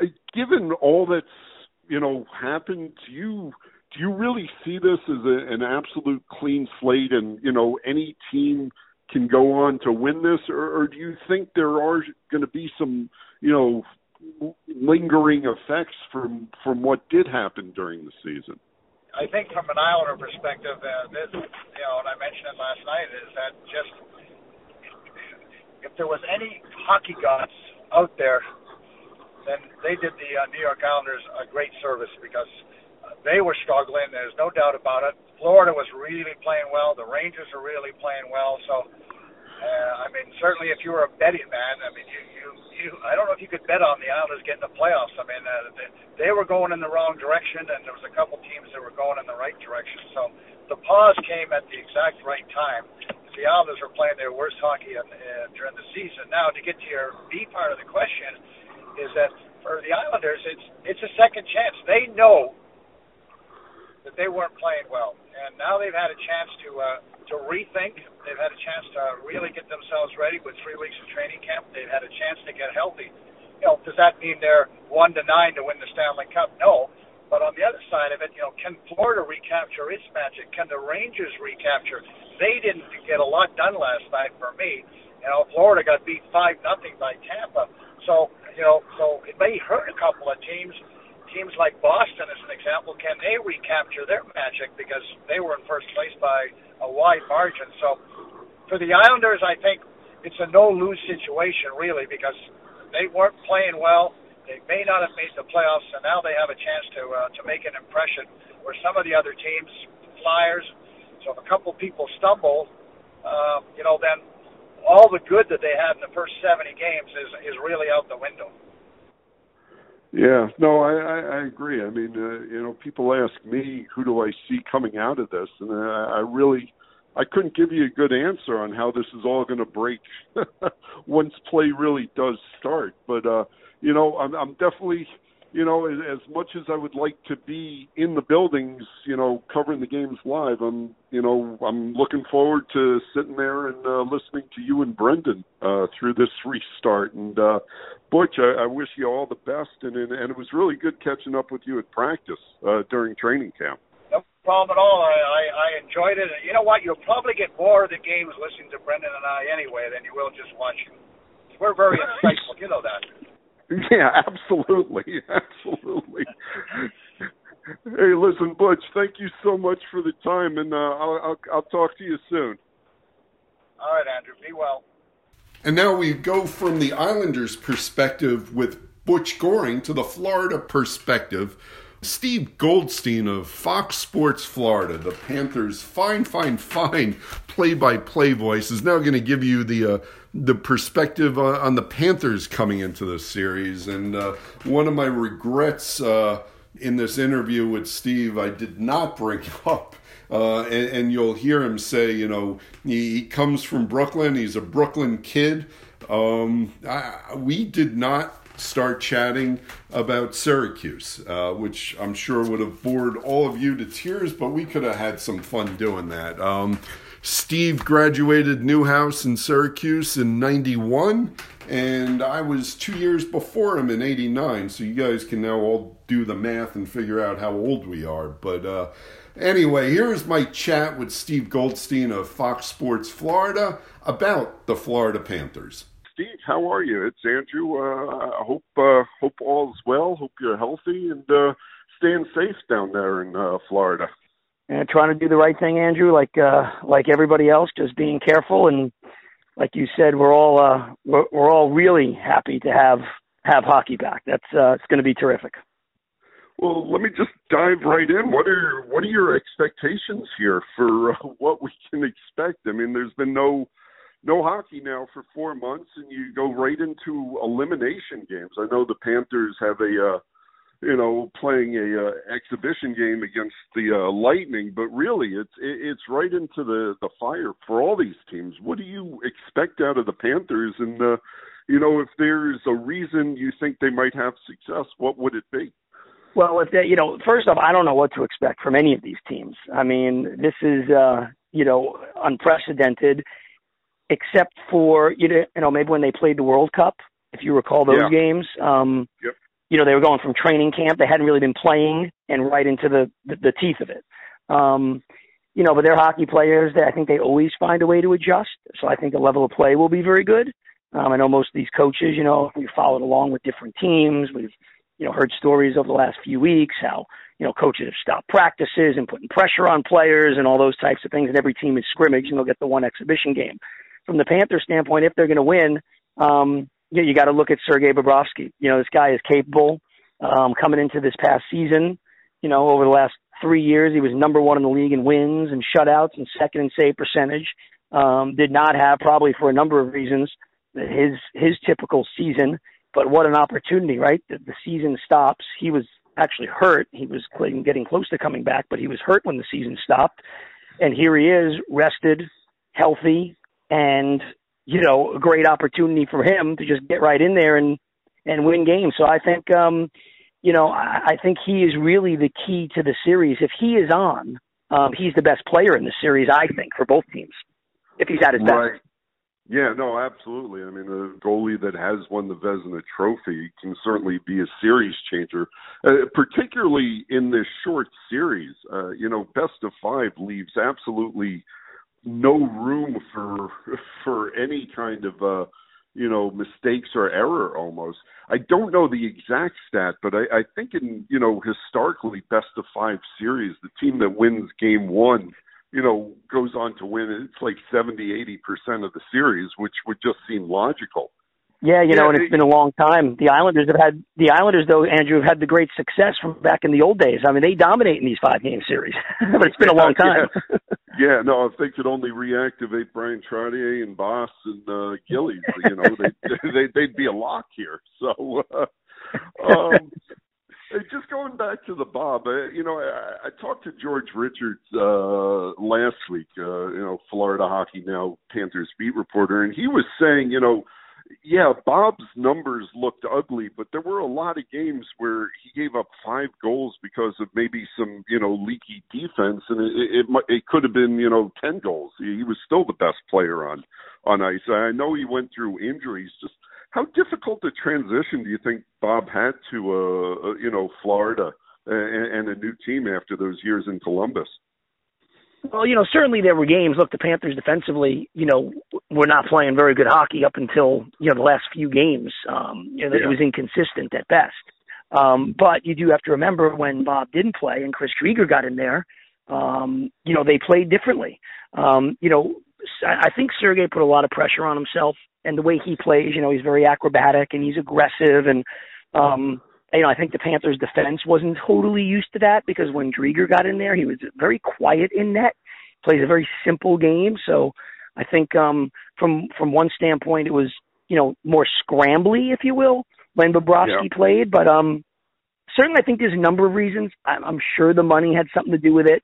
Uh, given all that's you know happened, do you do you really see this as a, an absolute clean slate, and you know any team can go on to win this, or, or do you think there are going to be some you know lingering effects from from what did happen during the season? I think from an Islander perspective, uh, this, you know, and I mentioned it last night, is that just if there was any hockey gods out there, then they did the uh, New York Islanders a great service because they were struggling. There's no doubt about it. Florida was really playing well. The Rangers are really playing well. So uh, I mean, certainly if you were a betting man, I mean, you, you, you, I don't know if you could bet on the Islanders getting the playoffs. I mean, uh, they, they were going in the wrong direction, and there was a couple teams that were going in the right direction. So the pause came at the exact right time. The Islanders were playing their worst hockey in, uh, during the season. Now, to get to your B part of the question, is that for the Islanders, it's it's a second chance. They know that they weren't playing well, and now they've had a chance to. Uh, to rethink. They've had a chance to really get themselves ready with three weeks of training camp. They've had a chance to get healthy. You know, does that mean they're one to nine to win the Stanley Cup? No. But on the other side of it, you know, can Florida recapture its magic? Can the Rangers recapture? They didn't get a lot done last night for me. You know, Florida got beat five nothing by Tampa. So, you know, so it may hurt a couple of teams teams like Boston, as an example, can they recapture their magic because they were in first place by a wide margin? So for the Islanders, I think it's a no-lose situation really because they weren't playing well. They may not have made the playoffs, and now they have a chance to uh, to make an impression. Where some of the other teams, Flyers, so if a couple people stumble, uh, you know, then all the good that they had in the first 70 games is is really out the window. Yeah, no, I, I, I agree. I mean, uh, you know, people ask me who do I see coming out of this, and I, I really, I couldn't give you a good answer on how this is all going to break once play really does start. But uh, you know, I'm, I'm definitely you know, as, as much as I would like to be in the buildings, you know, covering the games live, I'm, you know, I'm looking forward to sitting there and uh, listening to you and Brendan uh, through this restart. And uh, Butch, I, I wish you all the best, and, and and it was really good catching up with you at practice uh, during training camp. No problem at all. I, I I enjoyed it. You know what? You'll probably get more of the games listening to Brendan and I anyway than you will just watching. We're very insightful. You know that. Yeah, absolutely, absolutely. hey, listen, Butch. Thank you so much for the time, and uh, I'll, I'll I'll talk to you soon. All right, Andrew. Be well. And now we go from the Islanders' perspective with Butch Goring to the Florida perspective. Steve Goldstein of Fox Sports Florida, the Panthers' fine, fine, fine play-by-play voice, is now going to give you the uh, the perspective uh, on the Panthers coming into this series. And uh, one of my regrets uh, in this interview with Steve, I did not bring up. Uh, and, and, you'll hear him say, you know, he, he comes from Brooklyn. He's a Brooklyn kid. Um, I, we did not start chatting about Syracuse, uh, which I'm sure would have bored all of you to tears, but we could have had some fun doing that. Um, Steve graduated Newhouse in Syracuse in 91, and I was two years before him in 89, so you guys can now all do the math and figure out how old we are. But uh, anyway, here's my chat with Steve Goldstein of Fox Sports Florida about the Florida Panthers. Steve, how are you? It's Andrew. Uh, I hope uh, hope all's well. Hope you're healthy and uh, staying safe down there in uh, Florida. And trying to do the right thing, Andrew, like uh, like everybody else, just being careful and like you said, we're all uh, we're, we're all really happy to have have hockey back. That's uh, it's going to be terrific. Well, let me just dive right in. What are what are your expectations here for uh, what we can expect? I mean, there's been no no hockey now for four months, and you go right into elimination games. I know the Panthers have a, uh, you know, playing a uh, exhibition game against the uh, Lightning, but really, it's it's right into the the fire for all these teams. What do you expect out of the Panthers? And uh, you know, if there's a reason you think they might have success, what would it be? Well, if they, you know, first off, I don't know what to expect from any of these teams. I mean, this is, uh, you know, unprecedented except for you know maybe when they played the World Cup, if you recall those yeah. games. Um, yep. You know they were going from training camp; they hadn't really been playing, and right into the the, the teeth of it. Um, you know, but they're hockey players. They, I think they always find a way to adjust. So I think the level of play will be very good. Um, I know most of these coaches, you know, we followed along with different teams. We've, you know, heard stories over the last few weeks how, you know, coaches have stopped practices and putting pressure on players and all those types of things. And every team is scrimmage and they'll get the one exhibition game from the Panthers standpoint, if they're going to win, um, you, you got to look at Sergei Bobrovsky. You know, this guy is capable. Um, coming into this past season, you know, over the last three years, he was number one in the league in wins and shutouts and second in save percentage. Um, did not have probably for a number of reasons his his typical season, but what an opportunity, right? The, the season stops. He was actually hurt. He was getting close to coming back, but he was hurt when the season stopped. And here he is, rested, healthy, and you know a great opportunity for him to just get right in there and and win games. So I think um, you know I, I think he is really the key to the series. If he is on, um, he's the best player in the series. I think for both teams, if he's at his best. Right. Yeah, no, absolutely. I mean, a goalie that has won the Vezina Trophy can certainly be a series changer, uh, particularly in this short series. Uh, you know, best of five leaves absolutely no room for for any kind of uh you know mistakes or error almost. I don't know the exact stat but i i think in you know historically best of five series the team that wins game one you know goes on to win it's like seventy eighty percent of the series which would just seem logical yeah, you know, and it's been a long time. The Islanders have had the Islanders, though, Andrew, have had the great success from back in the old days. I mean, they dominate in these five game series, but it's been a long time. yeah. yeah, no, if they could only reactivate Bryan Trottier and Boss and uh, Gillies, you know, they, they they'd be a lock here. So, uh, um, just going back to the Bob, uh, you know, I, I talked to George Richards uh, last week, uh, you know, Florida Hockey Now Panthers beat reporter, and he was saying, you know yeah, Bob's numbers looked ugly, but there were a lot of games where he gave up five goals because of maybe some, you know, leaky defense, and it it, it could have been, you know, ten goals. He was still the best player on on ice. I know he went through injuries. Just how difficult a transition do you think Bob had to, uh, uh you know, Florida and, and a new team after those years in Columbus? Well, you know, certainly there were games. Look, the Panthers defensively, you know, were not playing very good hockey up until you know the last few games. Um, you know, yeah. it was inconsistent at best. Um, but you do have to remember when Bob didn't play and Chris Driedger got in there. Um, you know, they played differently. Um, you know, I think Sergey put a lot of pressure on himself, and the way he plays, you know, he's very acrobatic and he's aggressive, and um, you know, I think the Panthers' defense wasn't totally used to that because when Driedger got in there, he was very quiet in net, plays a very simple game. So I think um, from from one standpoint, it was you know more scrambly, if you will, when Bobrovsky yeah. played. But um, certainly, I think there's a number of reasons. I'm, I'm sure the money had something to do with it.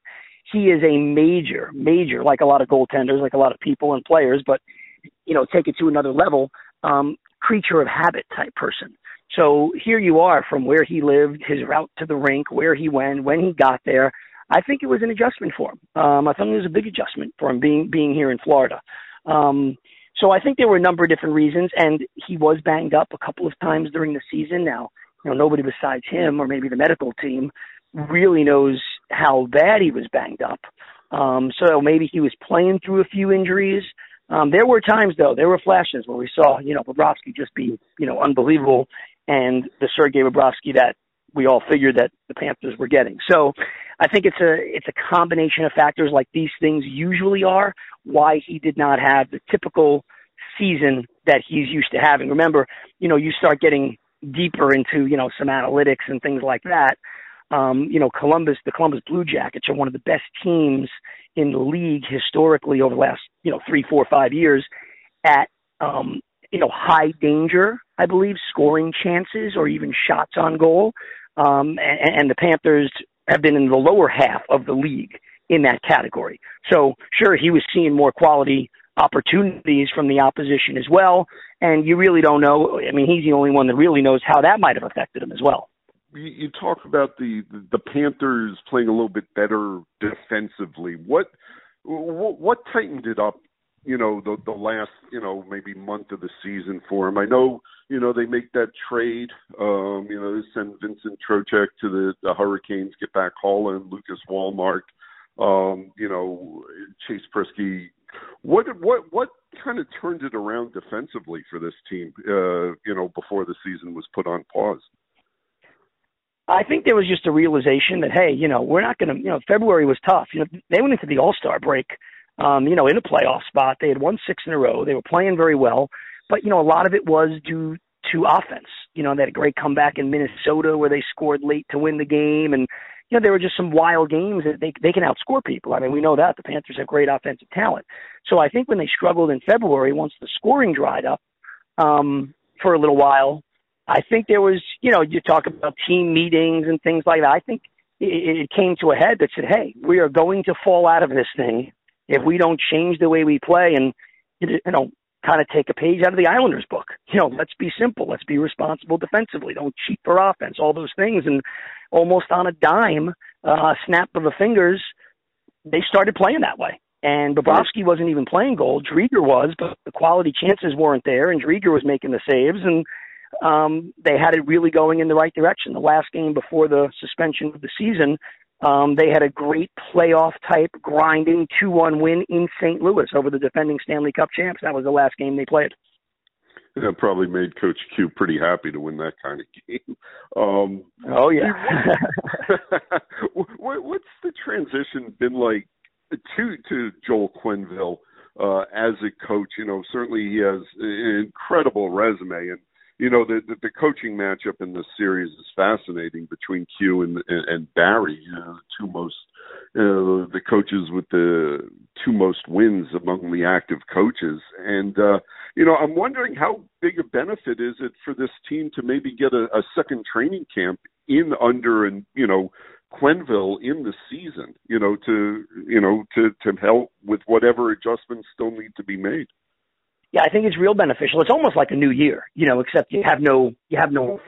He is a major, major, like a lot of goaltenders, like a lot of people and players, but you know, take it to another level. Um, creature of habit type person. So here you are from where he lived, his route to the rink, where he went, when he got there. I think it was an adjustment for him. Um, I thought it was a big adjustment for him being being here in Florida. Um, so I think there were a number of different reasons, and he was banged up a couple of times during the season. Now, you know, nobody besides him or maybe the medical team really knows how bad he was banged up. Um, so maybe he was playing through a few injuries. Um, there were times, though, there were flashes where we saw, you know, Bobrovsky just be, you know, unbelievable, and the Sergei Bobrovsky that we all figured that the Panthers were getting. So I think it's a it's a combination of factors like these things usually are why he did not have the typical season that he's used to having. Remember, you know, you start getting deeper into, you know, some analytics and things like that. Um, you know, Columbus, the Columbus Blue Jackets are one of the best teams in the league historically over the last, you know, three, four, five years at, um, you know, high danger, I believe, scoring chances or even shots on goal. Um, and, and the Panthers have been in the lower half of the league in that category. So sure, he was seeing more quality opportunities from the opposition as well. And you really don't know. I mean, he's the only one that really knows how that might have affected him as well. You talk about the the Panthers playing a little bit better defensively. What what, tightened it up you know the the last you know maybe month of the season for him. I know you know they make that trade. Um, you know, they send Vincent Trocheck to the, the Hurricanes, get back Holland, Lucas Wallmark. Um, you know, Chase Priskie. What what what kind of turned it around defensively for this team? Uh, you know, before the season was put on pause. I think there was just a realization that hey, you know, we're not going to. You know, February was tough. You know, they went into the All Star break um, you know, in a playoff spot. They had won six in a row. They were playing very well, but you know, a lot of it was due to offense. You know, they had a great comeback in Minnesota where they scored late to win the game, and you know, there were just some wild games that they they can outscore people. I mean, we know that the Panthers have great offensive talent. So I think when they struggled in February, once the scoring dried up um, for a little while, I think there was, you know, you talk about team meetings and things like that. I think it, it came to a head that said, "Hey, we are going to fall out of this thing if we don't change the way we play and you know kind of take a page out of the Islanders book. You know, let's be simple, let's be responsible defensively, don't cheat for offense, all those things, and almost on a dime, uh, snap of the fingers, they started playing that way. And Bobrovsky wasn't even playing goal. Driedger was, but the quality chances weren't there, and Driedger was making the saves, and um, they had it really going in the right direction. The last game before the suspension of the season, um, they had a great playoff type grinding 2 1 win in St. Louis over the defending Stanley Cup champs. That was the last game they played. That probably made Coach Q pretty happy to win that kind of game. Um, oh, yeah. what, what's the transition been like to, to Joel Quenneville uh, as a coach? You know, certainly he has an incredible resume, and you know the, the the coaching matchup in this series is fascinating between Q and and, and Barry, you know, the two most uh, the coaches with the two most wins among the active coaches, and uh, you know I'm wondering how big a benefit is it for this team to maybe get a, a second training camp in under and you know Quenneville in the season, you know, to you know to to help with whatever adjustments still need to be made yeah, I think it's real beneficial. It's almost like a new year, you know, except you have no, you have no,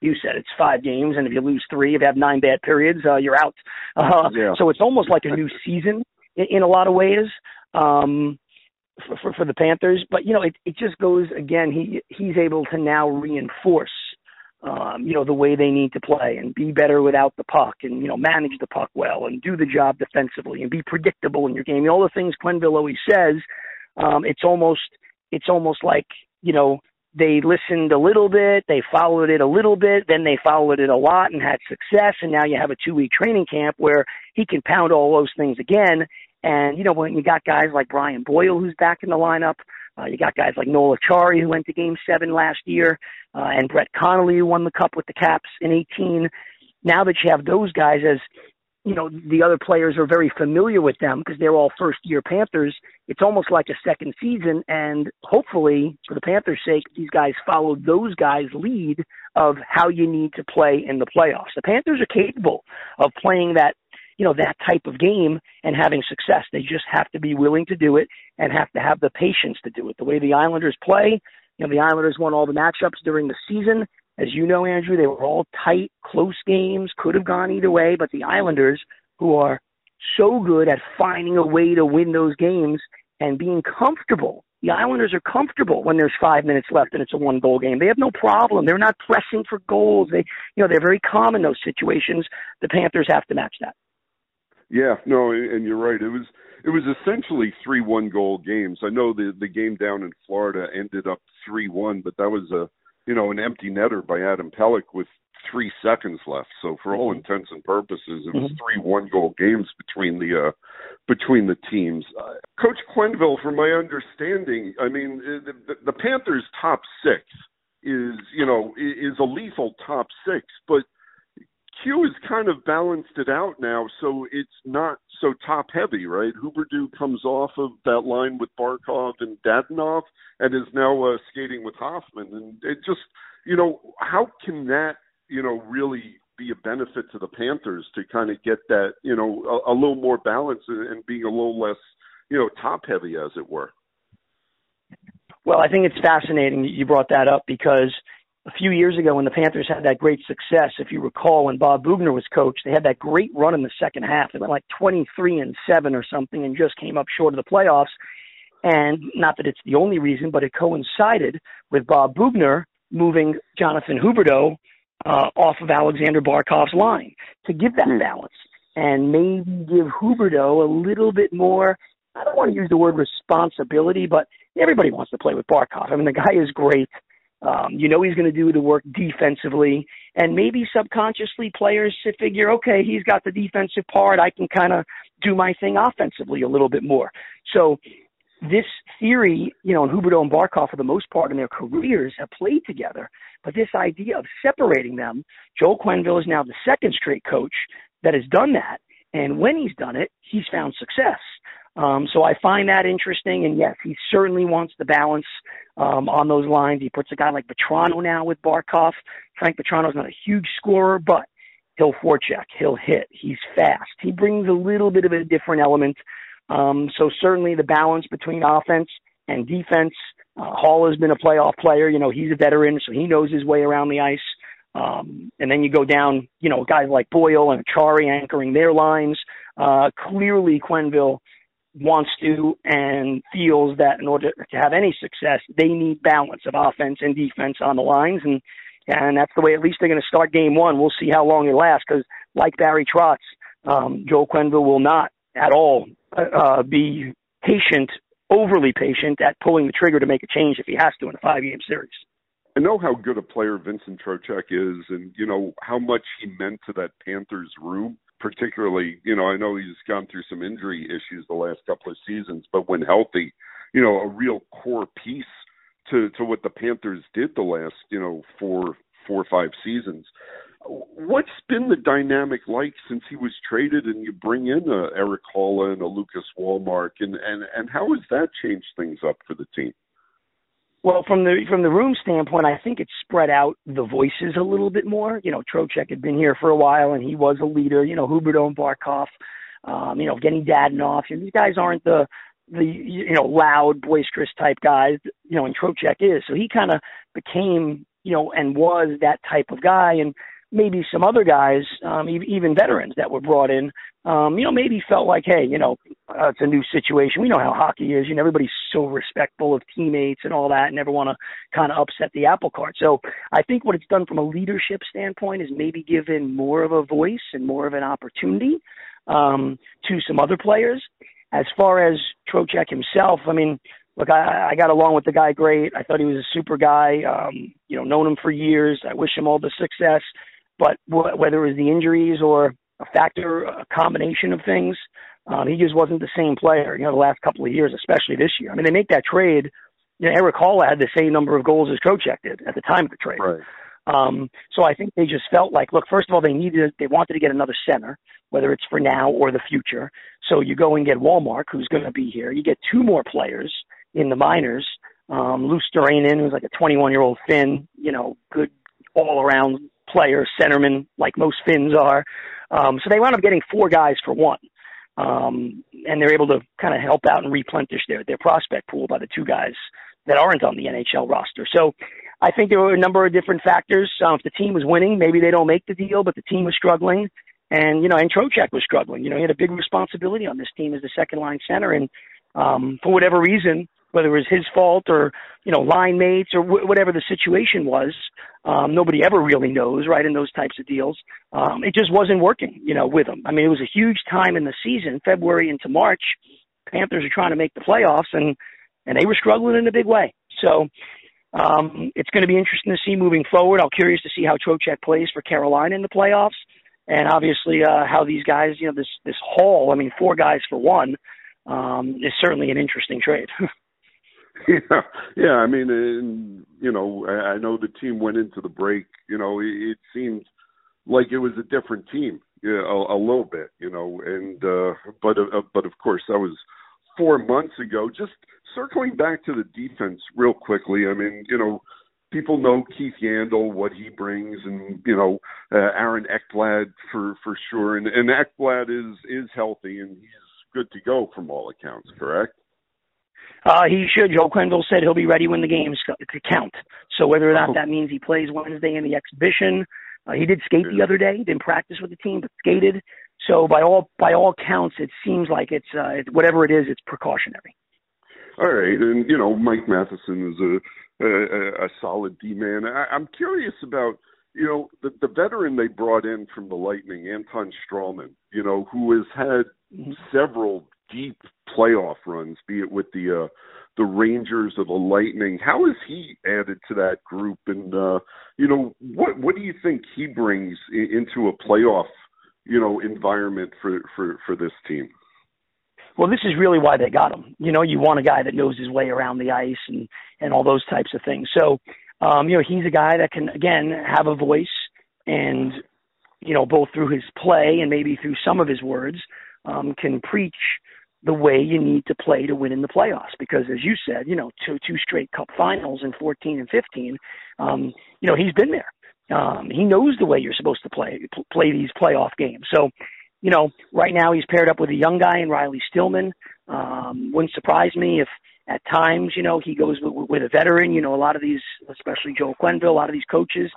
you said it's five games, and if you lose three, if you have nine bad periods, uh, you're out. Uh, yeah. So it's almost like a new season in, in a lot of ways um, for, for, for the Panthers. But you know, it, it just goes again. He he's able to now reinforce. Um, you know the way they need to play and be better without the puck, and you know manage the puck well, and do the job defensively, and be predictable in your game. all the things Quenneville always says. Um, it's almost it's almost like, you know, they listened a little bit, they followed it a little bit, then they followed it a lot and had success, and now you have a two week training camp where he can pound all those things again And, you know, when you got guys like Brian Boyle, who's back in the lineup, uh, you got guys like Noel Acciari, who went to game seven last year, uh, and Brett Connolly, who won the cup with the Caps in 18. Now that you have those guys as you know the other players are very familiar with them because they're all first year Panthers. It's almost like a second season, and hopefully, for the Panthers' sake, these guys follow those guys' lead of how you need to play in the playoffs. The Panthers are capable of playing that you know that type of game and having success. They just have to be willing to do it and have to have the patience to do it. The way the Islanders play, you know, the Islanders won all the matchups during the season. As you know, Andrew, they were all tight, close games, could have gone either way, but the Islanders, who are so good at finding a way to win those games and being comfortable. The Islanders are comfortable when there's five minutes left and it's a one goal game. They have no problem. They're not pressing for goals. They, you know, they're very calm in those situations. The Panthers have to match that. Yeah, no, and you're right. It was it was essentially three one goal games. I know the the game down in Florida ended up three one, but that was a you know, an empty netter by Adam Pelech with three seconds left. So for all mm-hmm. intents and purposes, it was mm-hmm. three one goal games between the uh, between the teams. Uh, Coach Quenneville, from my understanding, I mean, uh, the, the Panthers' top six is you know is a lethal top six, but Q has kind of balanced it out now, so it's not so top heavy, right? Huberdeau comes off of that line with Barkov and Dadonov, and is now uh, skating with Hoffman, and it just, you know, how can that, you know, really be a benefit to the Panthers to kind of get that, you know, a, a little more balance and, and being a little less, you know, top heavy, as it were. Well, I think it's fascinating you brought that up because a few years ago when the Panthers had that great success, if you recall, when Bob Boughner was coach, they had that great run in the second half. They went like 23 and 7 or something and just came up short of the playoffs. And not that it's the only reason, but it coincided with Bob Boughner moving Jonathan Huberdeau uh, off of Alexander Barkov's line to give that hmm. balance and maybe give Huberdeau a little bit more. I don't want to use the word responsibility, but everybody wants to play with Barkov. I mean, the guy is great. Um, you know he's going to do the work defensively, and maybe subconsciously players figure, okay, he's got the defensive part. I can kind of do my thing offensively a little bit more. So this theory, you know, and Huberdeau and Barkov for the most part in their careers have played together. But this idea of separating them, Joel Quenneville is now the second straight coach that has done that. And when he's done it, he's found success. Um, so I find that interesting. And yes, he certainly wants the balance um, on those lines. He puts a guy like Vatrano now with Barkov. Frank Vatrano's not a huge scorer, but he'll forecheck, he'll hit, he's fast. He brings a little bit of a different element. Um, so certainly the balance between offense and defense. Uh, Haula has been a playoff player. You know, he's a veteran, so he knows his way around the ice. Um, and then you go down, you know, guys like Boyle and Acciari anchoring their lines. Uh, clearly, Quenneville wants to and feels that in order to have any success, they need balance of offense and defense on the lines, and and that's the way at least they're going to start game one. We'll see how long it lasts because, like Barry Trotz, um, Joel Quenneville will not at all uh, be patient, overly patient at pulling the trigger to make a change if he has to in a five-game series. I know how good a player Vincent Trocheck is, and you know how much he meant to that Panthers room particularly, you know, I know he's gone through some injury issues the last couple of seasons, but when healthy, you know, a real core piece to to what the Panthers did the last, you know, four four or five seasons. What's been the dynamic like since he was traded, and you bring in uh, a Erik Haula and a Lucas Wallmark, and and and how has that changed things up for the team? Well, from the from the room standpoint, I think it spread out the voices a little bit more. You know, Trocheck had been here for a while, and he was a leader. You know, Huberdeau and Barkov, um, you know, getting Dadonov. You know, these guys aren't the the you know loud, boisterous type guys. You know, and Trocheck is. So he kind of became you know and was that type of guy. And maybe some other guys, um, even veterans that were brought in, um, you know, maybe felt like, hey, you know, uh, it's a new situation. We know how hockey is. You know, everybody's so respectful of teammates and all that, and never want to kind of upset the apple cart. So I think what it's done from a leadership standpoint is maybe given more of a voice and more of an opportunity um, to some other players. As far as Trocheck himself, I mean, look, I, I got along with the guy great. I thought he was a super guy. Um, you know, known him for years. I wish him all the success. But whether it was the injuries or a factor, a combination of things, Um, he just wasn't the same player, you know, the last couple of years, especially this year. I mean, they make that trade. You know, Erik Haula had the same number of goals as Trocheck did at the time of the trade. Right. Um, so I think they just felt like, look, first of all, they needed, they wanted to get another center, whether it's for now or the future. So you go and get Wallmark, who's going to be here. You get two more players in the minors. Um, Luostarinen, who's like a 21 year old Finn, you know, good all around player, centerman, like most Finns are. Um, so they wound up getting four guys for one. Um, and they're able to kind of help out and replenish their, their prospect pool by the two guys that aren't on the NHL roster. So I think there were a number of different factors. Um, if the team was winning, maybe they don't make the deal, but the team was struggling. And, you know, and Trocheck was struggling. You know, he had a big responsibility on this team as the second line center. And um, for whatever reason, whether it was his fault or, you know, line mates or wh- whatever the situation was, um, nobody ever really knows, right, in those types of deals. Um, it just wasn't working, you know, with him. I mean, it was a huge time in the season, February into March. Panthers are trying to make the playoffs, and and they were struggling in a big way. So um, it's going to be interesting to see moving forward. I'm curious to see how Trocheck plays for Carolina in the playoffs, and obviously uh, how these guys, you know, this this haul. I mean, four guys for one um, is certainly an interesting trade. yeah, yeah. I mean, and, you know, I, I know the team went into the break. You know, it, it seemed like it was a different team, yeah, a, a little bit. You know, and uh, but uh, but of course that was four months ago. Just circling back to the defense real quickly. I mean, you know, people know Keith Yandle, what he brings, and you know, uh, Aaron Ekblad for for sure. And, and Ekblad is is healthy and he's good to go from all accounts. Correct. Uh, he should. Joe Quenneville said he'll be ready when the games count. So whether or not that means he plays Wednesday in the exhibition, uh, he did skate the other day. Didn't practice with the team, but skated. So by all by all counts, it seems like it's uh, whatever it is, it's precautionary. All right, and you know Mike Matheson is a a, a solid D man. I'm curious about you know the the veteran they brought in from the Lightning, Anton Stralman. You know who has had mm-hmm. several deep playoff runs, be it with the uh, the Rangers or the Lightning. How has he added to that group? And uh, you know, what what do you think he brings into a playoff you know environment for for for this team? Well, this is really why they got him. You know, you want a guy that knows his way around the ice and and all those types of things. So, um, you know, he's a guy that can again have a voice and you know both through his play and maybe through some of his words um, can preach the way you need to play to win in the playoffs. Because as you said, you know, two two straight Cup finals in 14 and 15. Um, you know, he's been there. Um, he knows the way you're supposed to play play these playoff games. So, you know, right now he's paired up with a young guy in Riley Stillman. Um, wouldn't surprise me if at times, you know, he goes with, with a veteran. You know, a lot of these, especially Joe Quenneville, a lot of these coaches,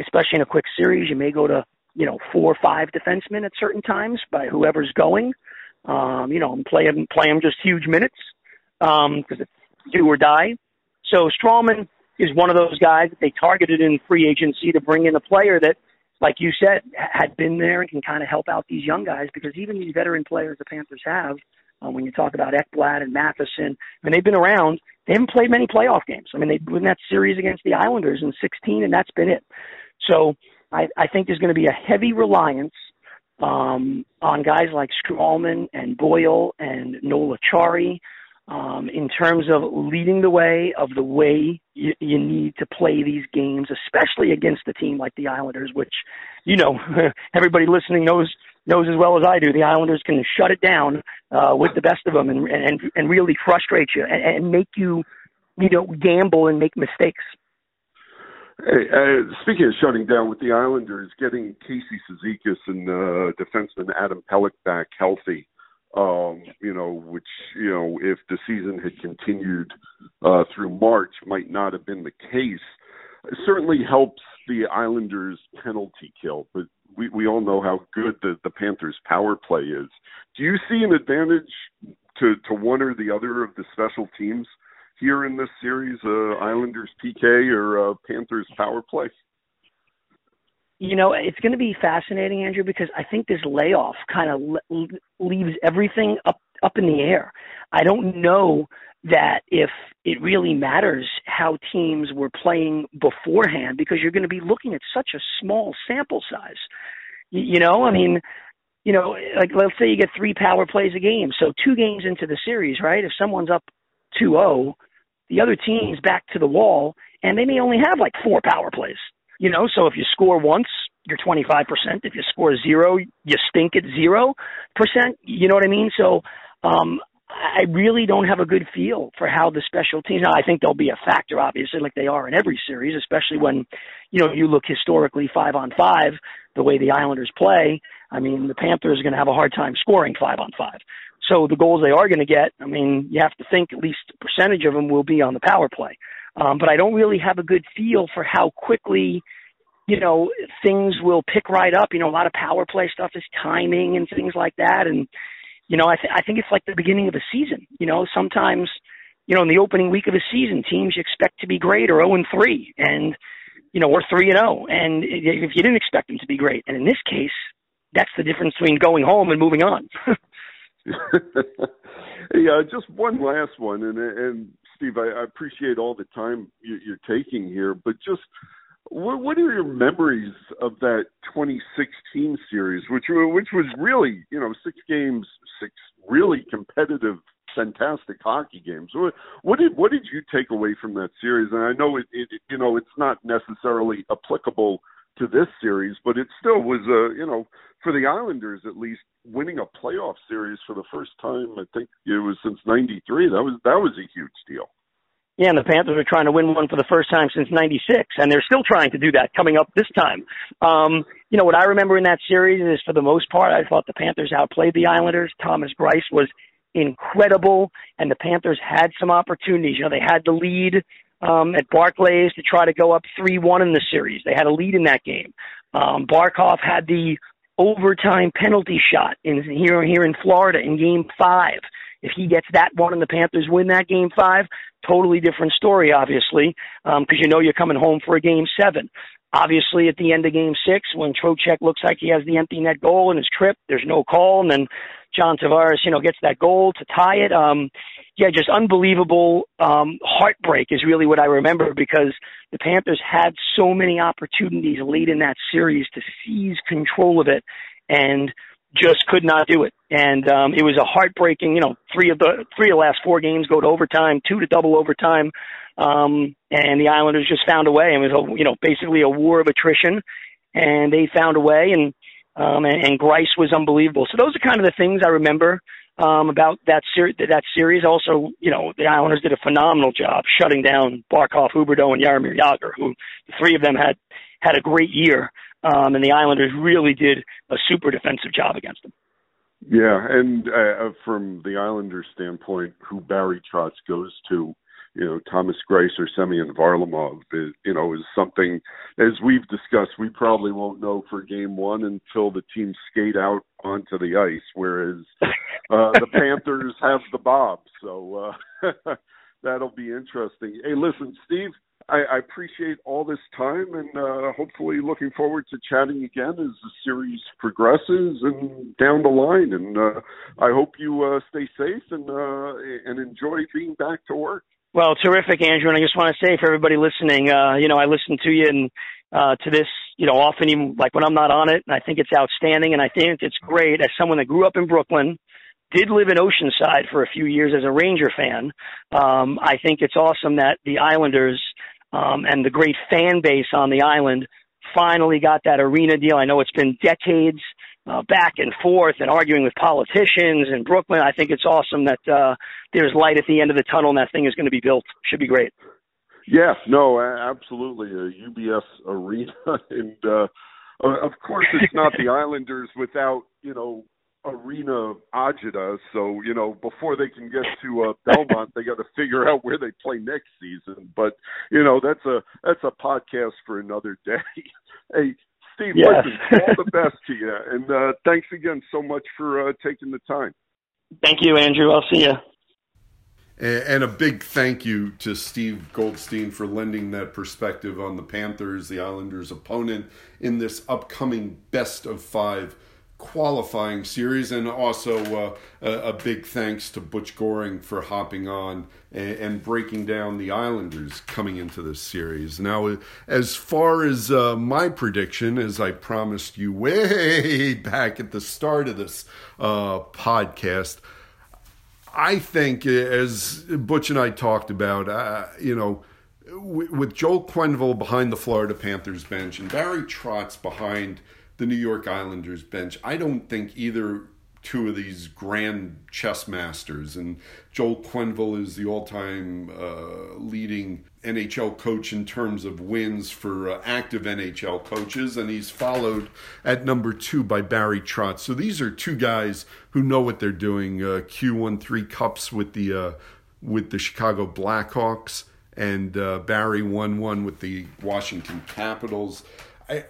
especially in a quick series, you may go to you know four or five defensemen at certain times by whoever's going um, you know, and play him play him just huge minutes because um, it's do or die. So Stralman is one of those guys that they targeted in free agency to bring in a player that, like you said, had been there and can kind of help out these young guys because even these veteran players the Panthers have, uh, when you talk about Ekblad and Matheson, I mean they've been around. They haven't played many playoff games. I mean they won that series against the Islanders in 16, and that's been it. So I, I think there's going to be a heavy reliance um, on guys like Stralman and Boyle and Noel Acciari um, in terms of leading the way of the way you, you need to play these games, especially against a team like the Islanders, which you know everybody listening knows knows as well as I do. The Islanders can shut it down uh, with the best of them and and and really frustrate you and, and make you you know gamble and make mistakes. Hey, uh, speaking of shutting down with the Islanders, getting Casey Cizikas and uh, defenseman Adam Pelech back healthy, um, you know, which you know, if the season had continued uh, through March, might not have been the case. It certainly helps the Islanders' penalty kill, but we we all know how good the the Panthers' power play is. Do you see an advantage to to one or the other of the special teams? Here in this series, uh, Islanders PK or uh, Panthers power play? You know, it's going to be fascinating, Andrew, because I think this layoff kind of le- leaves everything up up in the air. I don't know that if it really matters how teams were playing beforehand because you're going to be looking at such a small sample size. You, you know, I mean, you know, like let's say you get three power plays a game. So two games into the series, right? If someone's up 2-0, the other team's back to the wall, and they may only have like four power plays. You know, so if you score once, you're 25%. If you score zero, you stink at zero percent. You know what I mean? So um, I really don't have a good feel for how the special teams. Now, I think they'll be a factor, obviously, like they are in every series, especially when you know you look historically five on five, the way the Islanders play. I mean, the Panthers are going to have a hard time scoring five on five. So the goals they are going to get, I mean, you have to think at least a percentage of them will be on the power play. Um, but I don't really have a good feel for how quickly, you know, things will pick right up. You know, a lot of power play stuff is timing and things like that. And, you know, I, th- I think it's like the beginning of a season. You know, sometimes, you know, in the opening week of a season, teams you expect to be great are 0 and 3. And, you know, we're 3 and 0. And if you didn't expect them to be great. And in this case, that's the difference between going home and moving on. yeah, just one last one, and and Steve, I, I appreciate all the time you, you're taking here, but just what, what are your memories of that 2016 series, which which was really you know six games, six really competitive, fantastic hockey games. What, what did what did you take away from that series? And I know it, it you know it's not necessarily applicable to this series, but it still was a you know for the Islanders at least winning a playoff series for the first time. I think it was since '93. That was that was a huge deal. Yeah, and the Panthers are trying to win one for the first time since '96, and they're still trying to do that coming up this time. Um, you know what I remember in that series is, for the most part, I thought the Panthers outplayed the Islanders. Thomas Greiss was incredible, and the Panthers had some opportunities. You know, they had the lead um, at Barclays to try to go up 3-1 in the series. They had a lead in that game. Um, Barkov had the overtime penalty shot in here here in Florida in Game Five. If he gets that one and the Panthers win that Game Five, totally different story, obviously, because um, you know you're coming home for a Game Seven. Obviously, at the end of Game Six, when Trocheck looks like he has the empty net goal in his trip, there's no call, and then John Tavares, you know, gets that goal to tie it. Um, yeah, just unbelievable um, heartbreak is really what I remember because the Panthers had so many opportunities late in that series to seize control of it and just could not do it. And um, it was a heartbreaking, you know, three of the three of the last four games go to overtime, two to double overtime, um, and the Islanders just found a way. And it was, a, you know, basically a war of attrition, and they found a way. And um, and, and Greiss was unbelievable. So those are kind of the things I remember um, about that ser- that series. Also, you know, the Islanders did a phenomenal job shutting down Barkov, Huberdeau, and Jaromir Jagr, who the three of them had had a great year, um, and the Islanders really did a super defensive job against them. Yeah, and uh, from the Islanders' standpoint, who Barry Trotz goes to you know, Thomas Greiss or Semyon Varlamov is, you know, is something, as we've discussed, we probably won't know for game one until the team skate out onto the ice, whereas uh, the Panthers have the Bob. So uh, that'll be interesting. Hey, listen, Steve, I, I appreciate all this time and uh, hopefully looking forward to chatting again as the series progresses and down the line. And uh, I hope you uh, stay safe and uh, and enjoy being back to work. Well, terrific, Andrew. And I just want to say for everybody listening, uh, you know, I listen to you and uh, to this, you know, often even like when I'm not on it, and I think it's outstanding, and I think it's great. As someone that grew up in Brooklyn, did live in Oceanside for a few years as a Ranger fan, um, I think it's awesome that the Islanders um, and the great fan base on the island finally got that arena deal. I know it's been decades uh, back and forth and arguing with politicians in Brooklyn. I think it's awesome that uh, there's light at the end of the tunnel and that thing is going to be built. Should be great. Yeah, no, absolutely. A UBS arena, and uh, of course, it's not the Islanders without you know Arena Ajita. So you know before they can get to uh, Belmont, they got to figure out where they play next season. But you know that's a that's a podcast for another day. hey, Steve, yes. listen, all the best to you, and uh, thanks again so much for uh, taking the time. Thank you, Andrew. I'll see you. And a big thank you to Steve Goldstein for lending that perspective on the Panthers, the Islanders' opponent, in this upcoming best of five qualifying series, and also uh, a, a, big thanks to Butch Goring for hopping on and, and, breaking down the Islanders coming into this series. Now, as far as uh, my prediction, as I promised you way back at the start of this uh, podcast, I think, as Butch and I talked about, uh, you know, with Joel Quenneville behind the Florida Panthers bench and Barry Trotz behind the New York Islanders bench, I don't think either two of these grand chess masters. And Joel Quenneville is the all-time uh, leading NHL coach in terms of wins for uh, active NHL coaches, and he's followed at number two by Barry Trotz. So these are two guys who know what they're doing. Uh, Q won three cups with the uh, with the Chicago Blackhawks, and uh, Barry won one with the Washington Capitals. I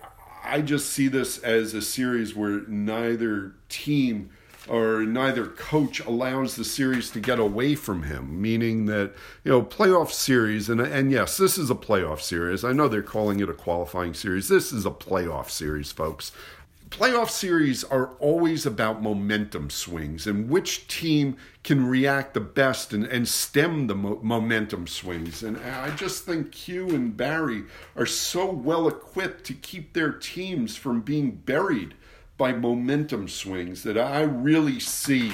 I just see this as a series where neither team or neither coach allows the series to get away from him, meaning that, you know, playoff series, and, and yes, this is a playoff series. I know they're calling it a qualifying series. This is a playoff series, folks. Playoff series are always about momentum swings and which team can react the best and, and stem the mo- momentum swings. And I just think Q and Barry are so well equipped to keep their teams from being buried by momentum swings that I really see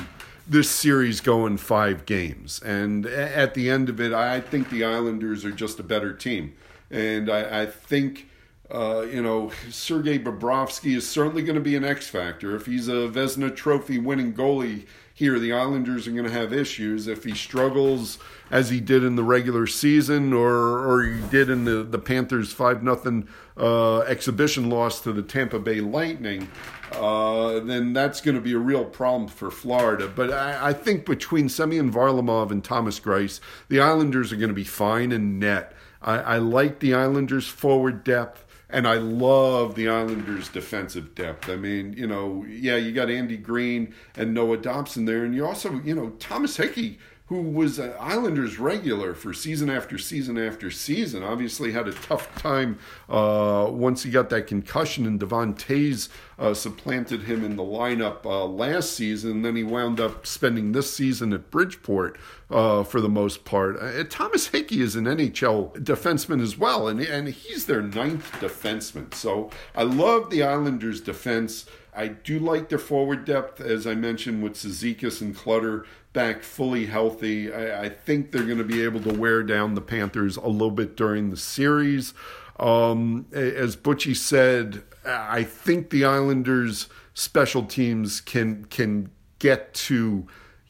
this series going five games. And at the end of it, I think the Islanders are just a better team. And I, I think, uh, you know, Sergei Bobrovsky is certainly going to be an X factor. If he's a Vezina Trophy winning goalie here, the Islanders are going to have issues. If he struggles as he did in the regular season or, or he did in the, the Panthers 5 nothing uh, exhibition loss to the Tampa Bay Lightning, uh, then that's going to be a real problem for Florida. But I, I think between Semyon Varlamov and Thomas Greiss, the Islanders are going to be fine in net. I, I like the Islanders' forward depth. And I love the Islanders' defensive depth. I mean, you know, yeah, you got Andy Greene and Noah Dobson there, and you also, you know, Thomas Hickey who was an Islanders regular for season after season after season, obviously had a tough time uh, once he got that concussion, and Devon Toews uh, supplanted him in the lineup uh, last season. Then he wound up spending this season at Bridgeport uh, for the most part. Uh, Thomas Hickey is an NHL defenseman as well, and, and he's their ninth defenseman. So I love the Islanders' defense. I do like their forward depth, as I mentioned, with Cizikas and Clutter back fully healthy. I, I think they're going to be able to wear down the Panthers a little bit during the series. Um, as Butchie said, I think the Islanders' special teams can can get to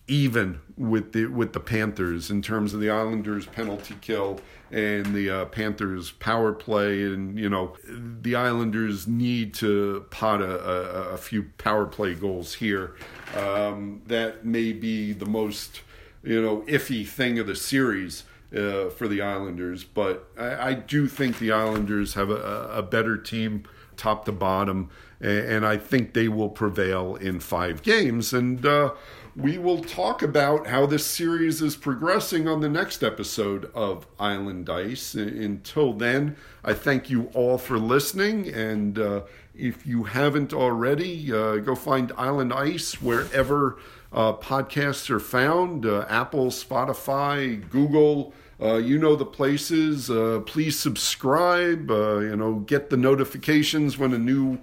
even with the with the Panthers in terms of the Islanders penalty kill and the uh, Panthers power play and you know the Islanders need to pot a, a, a few power play goals here um, that may be the most you know iffy thing of the series uh, for the Islanders but I, I, do think the Islanders have a, a better team top to bottom and, and, I think they will prevail in five games and uh, we will talk about how this series is progressing on the next episode of Island Ice. Until then, I thank you all for listening. And uh, if you haven't already, uh, go find Island Ice wherever uh, podcasts are found uh, Apple, Spotify, Google. Uh, you know the places. Uh, please subscribe. you know, get the notifications when a new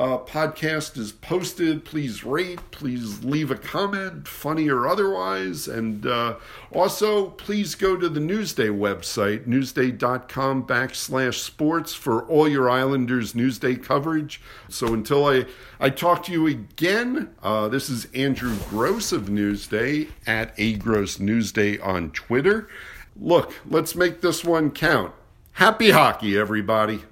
uh, podcast is posted. Please rate, please leave a comment, funny or otherwise. And uh, also, please go to the Newsday website, newsday.com backslash sports, for all your Islanders Newsday coverage. So until I, I talk to you again, uh, this is Andrew Gross of Newsday at A Gross Newsday on Twitter. Look, let's make this one count. Happy hockey, everybody.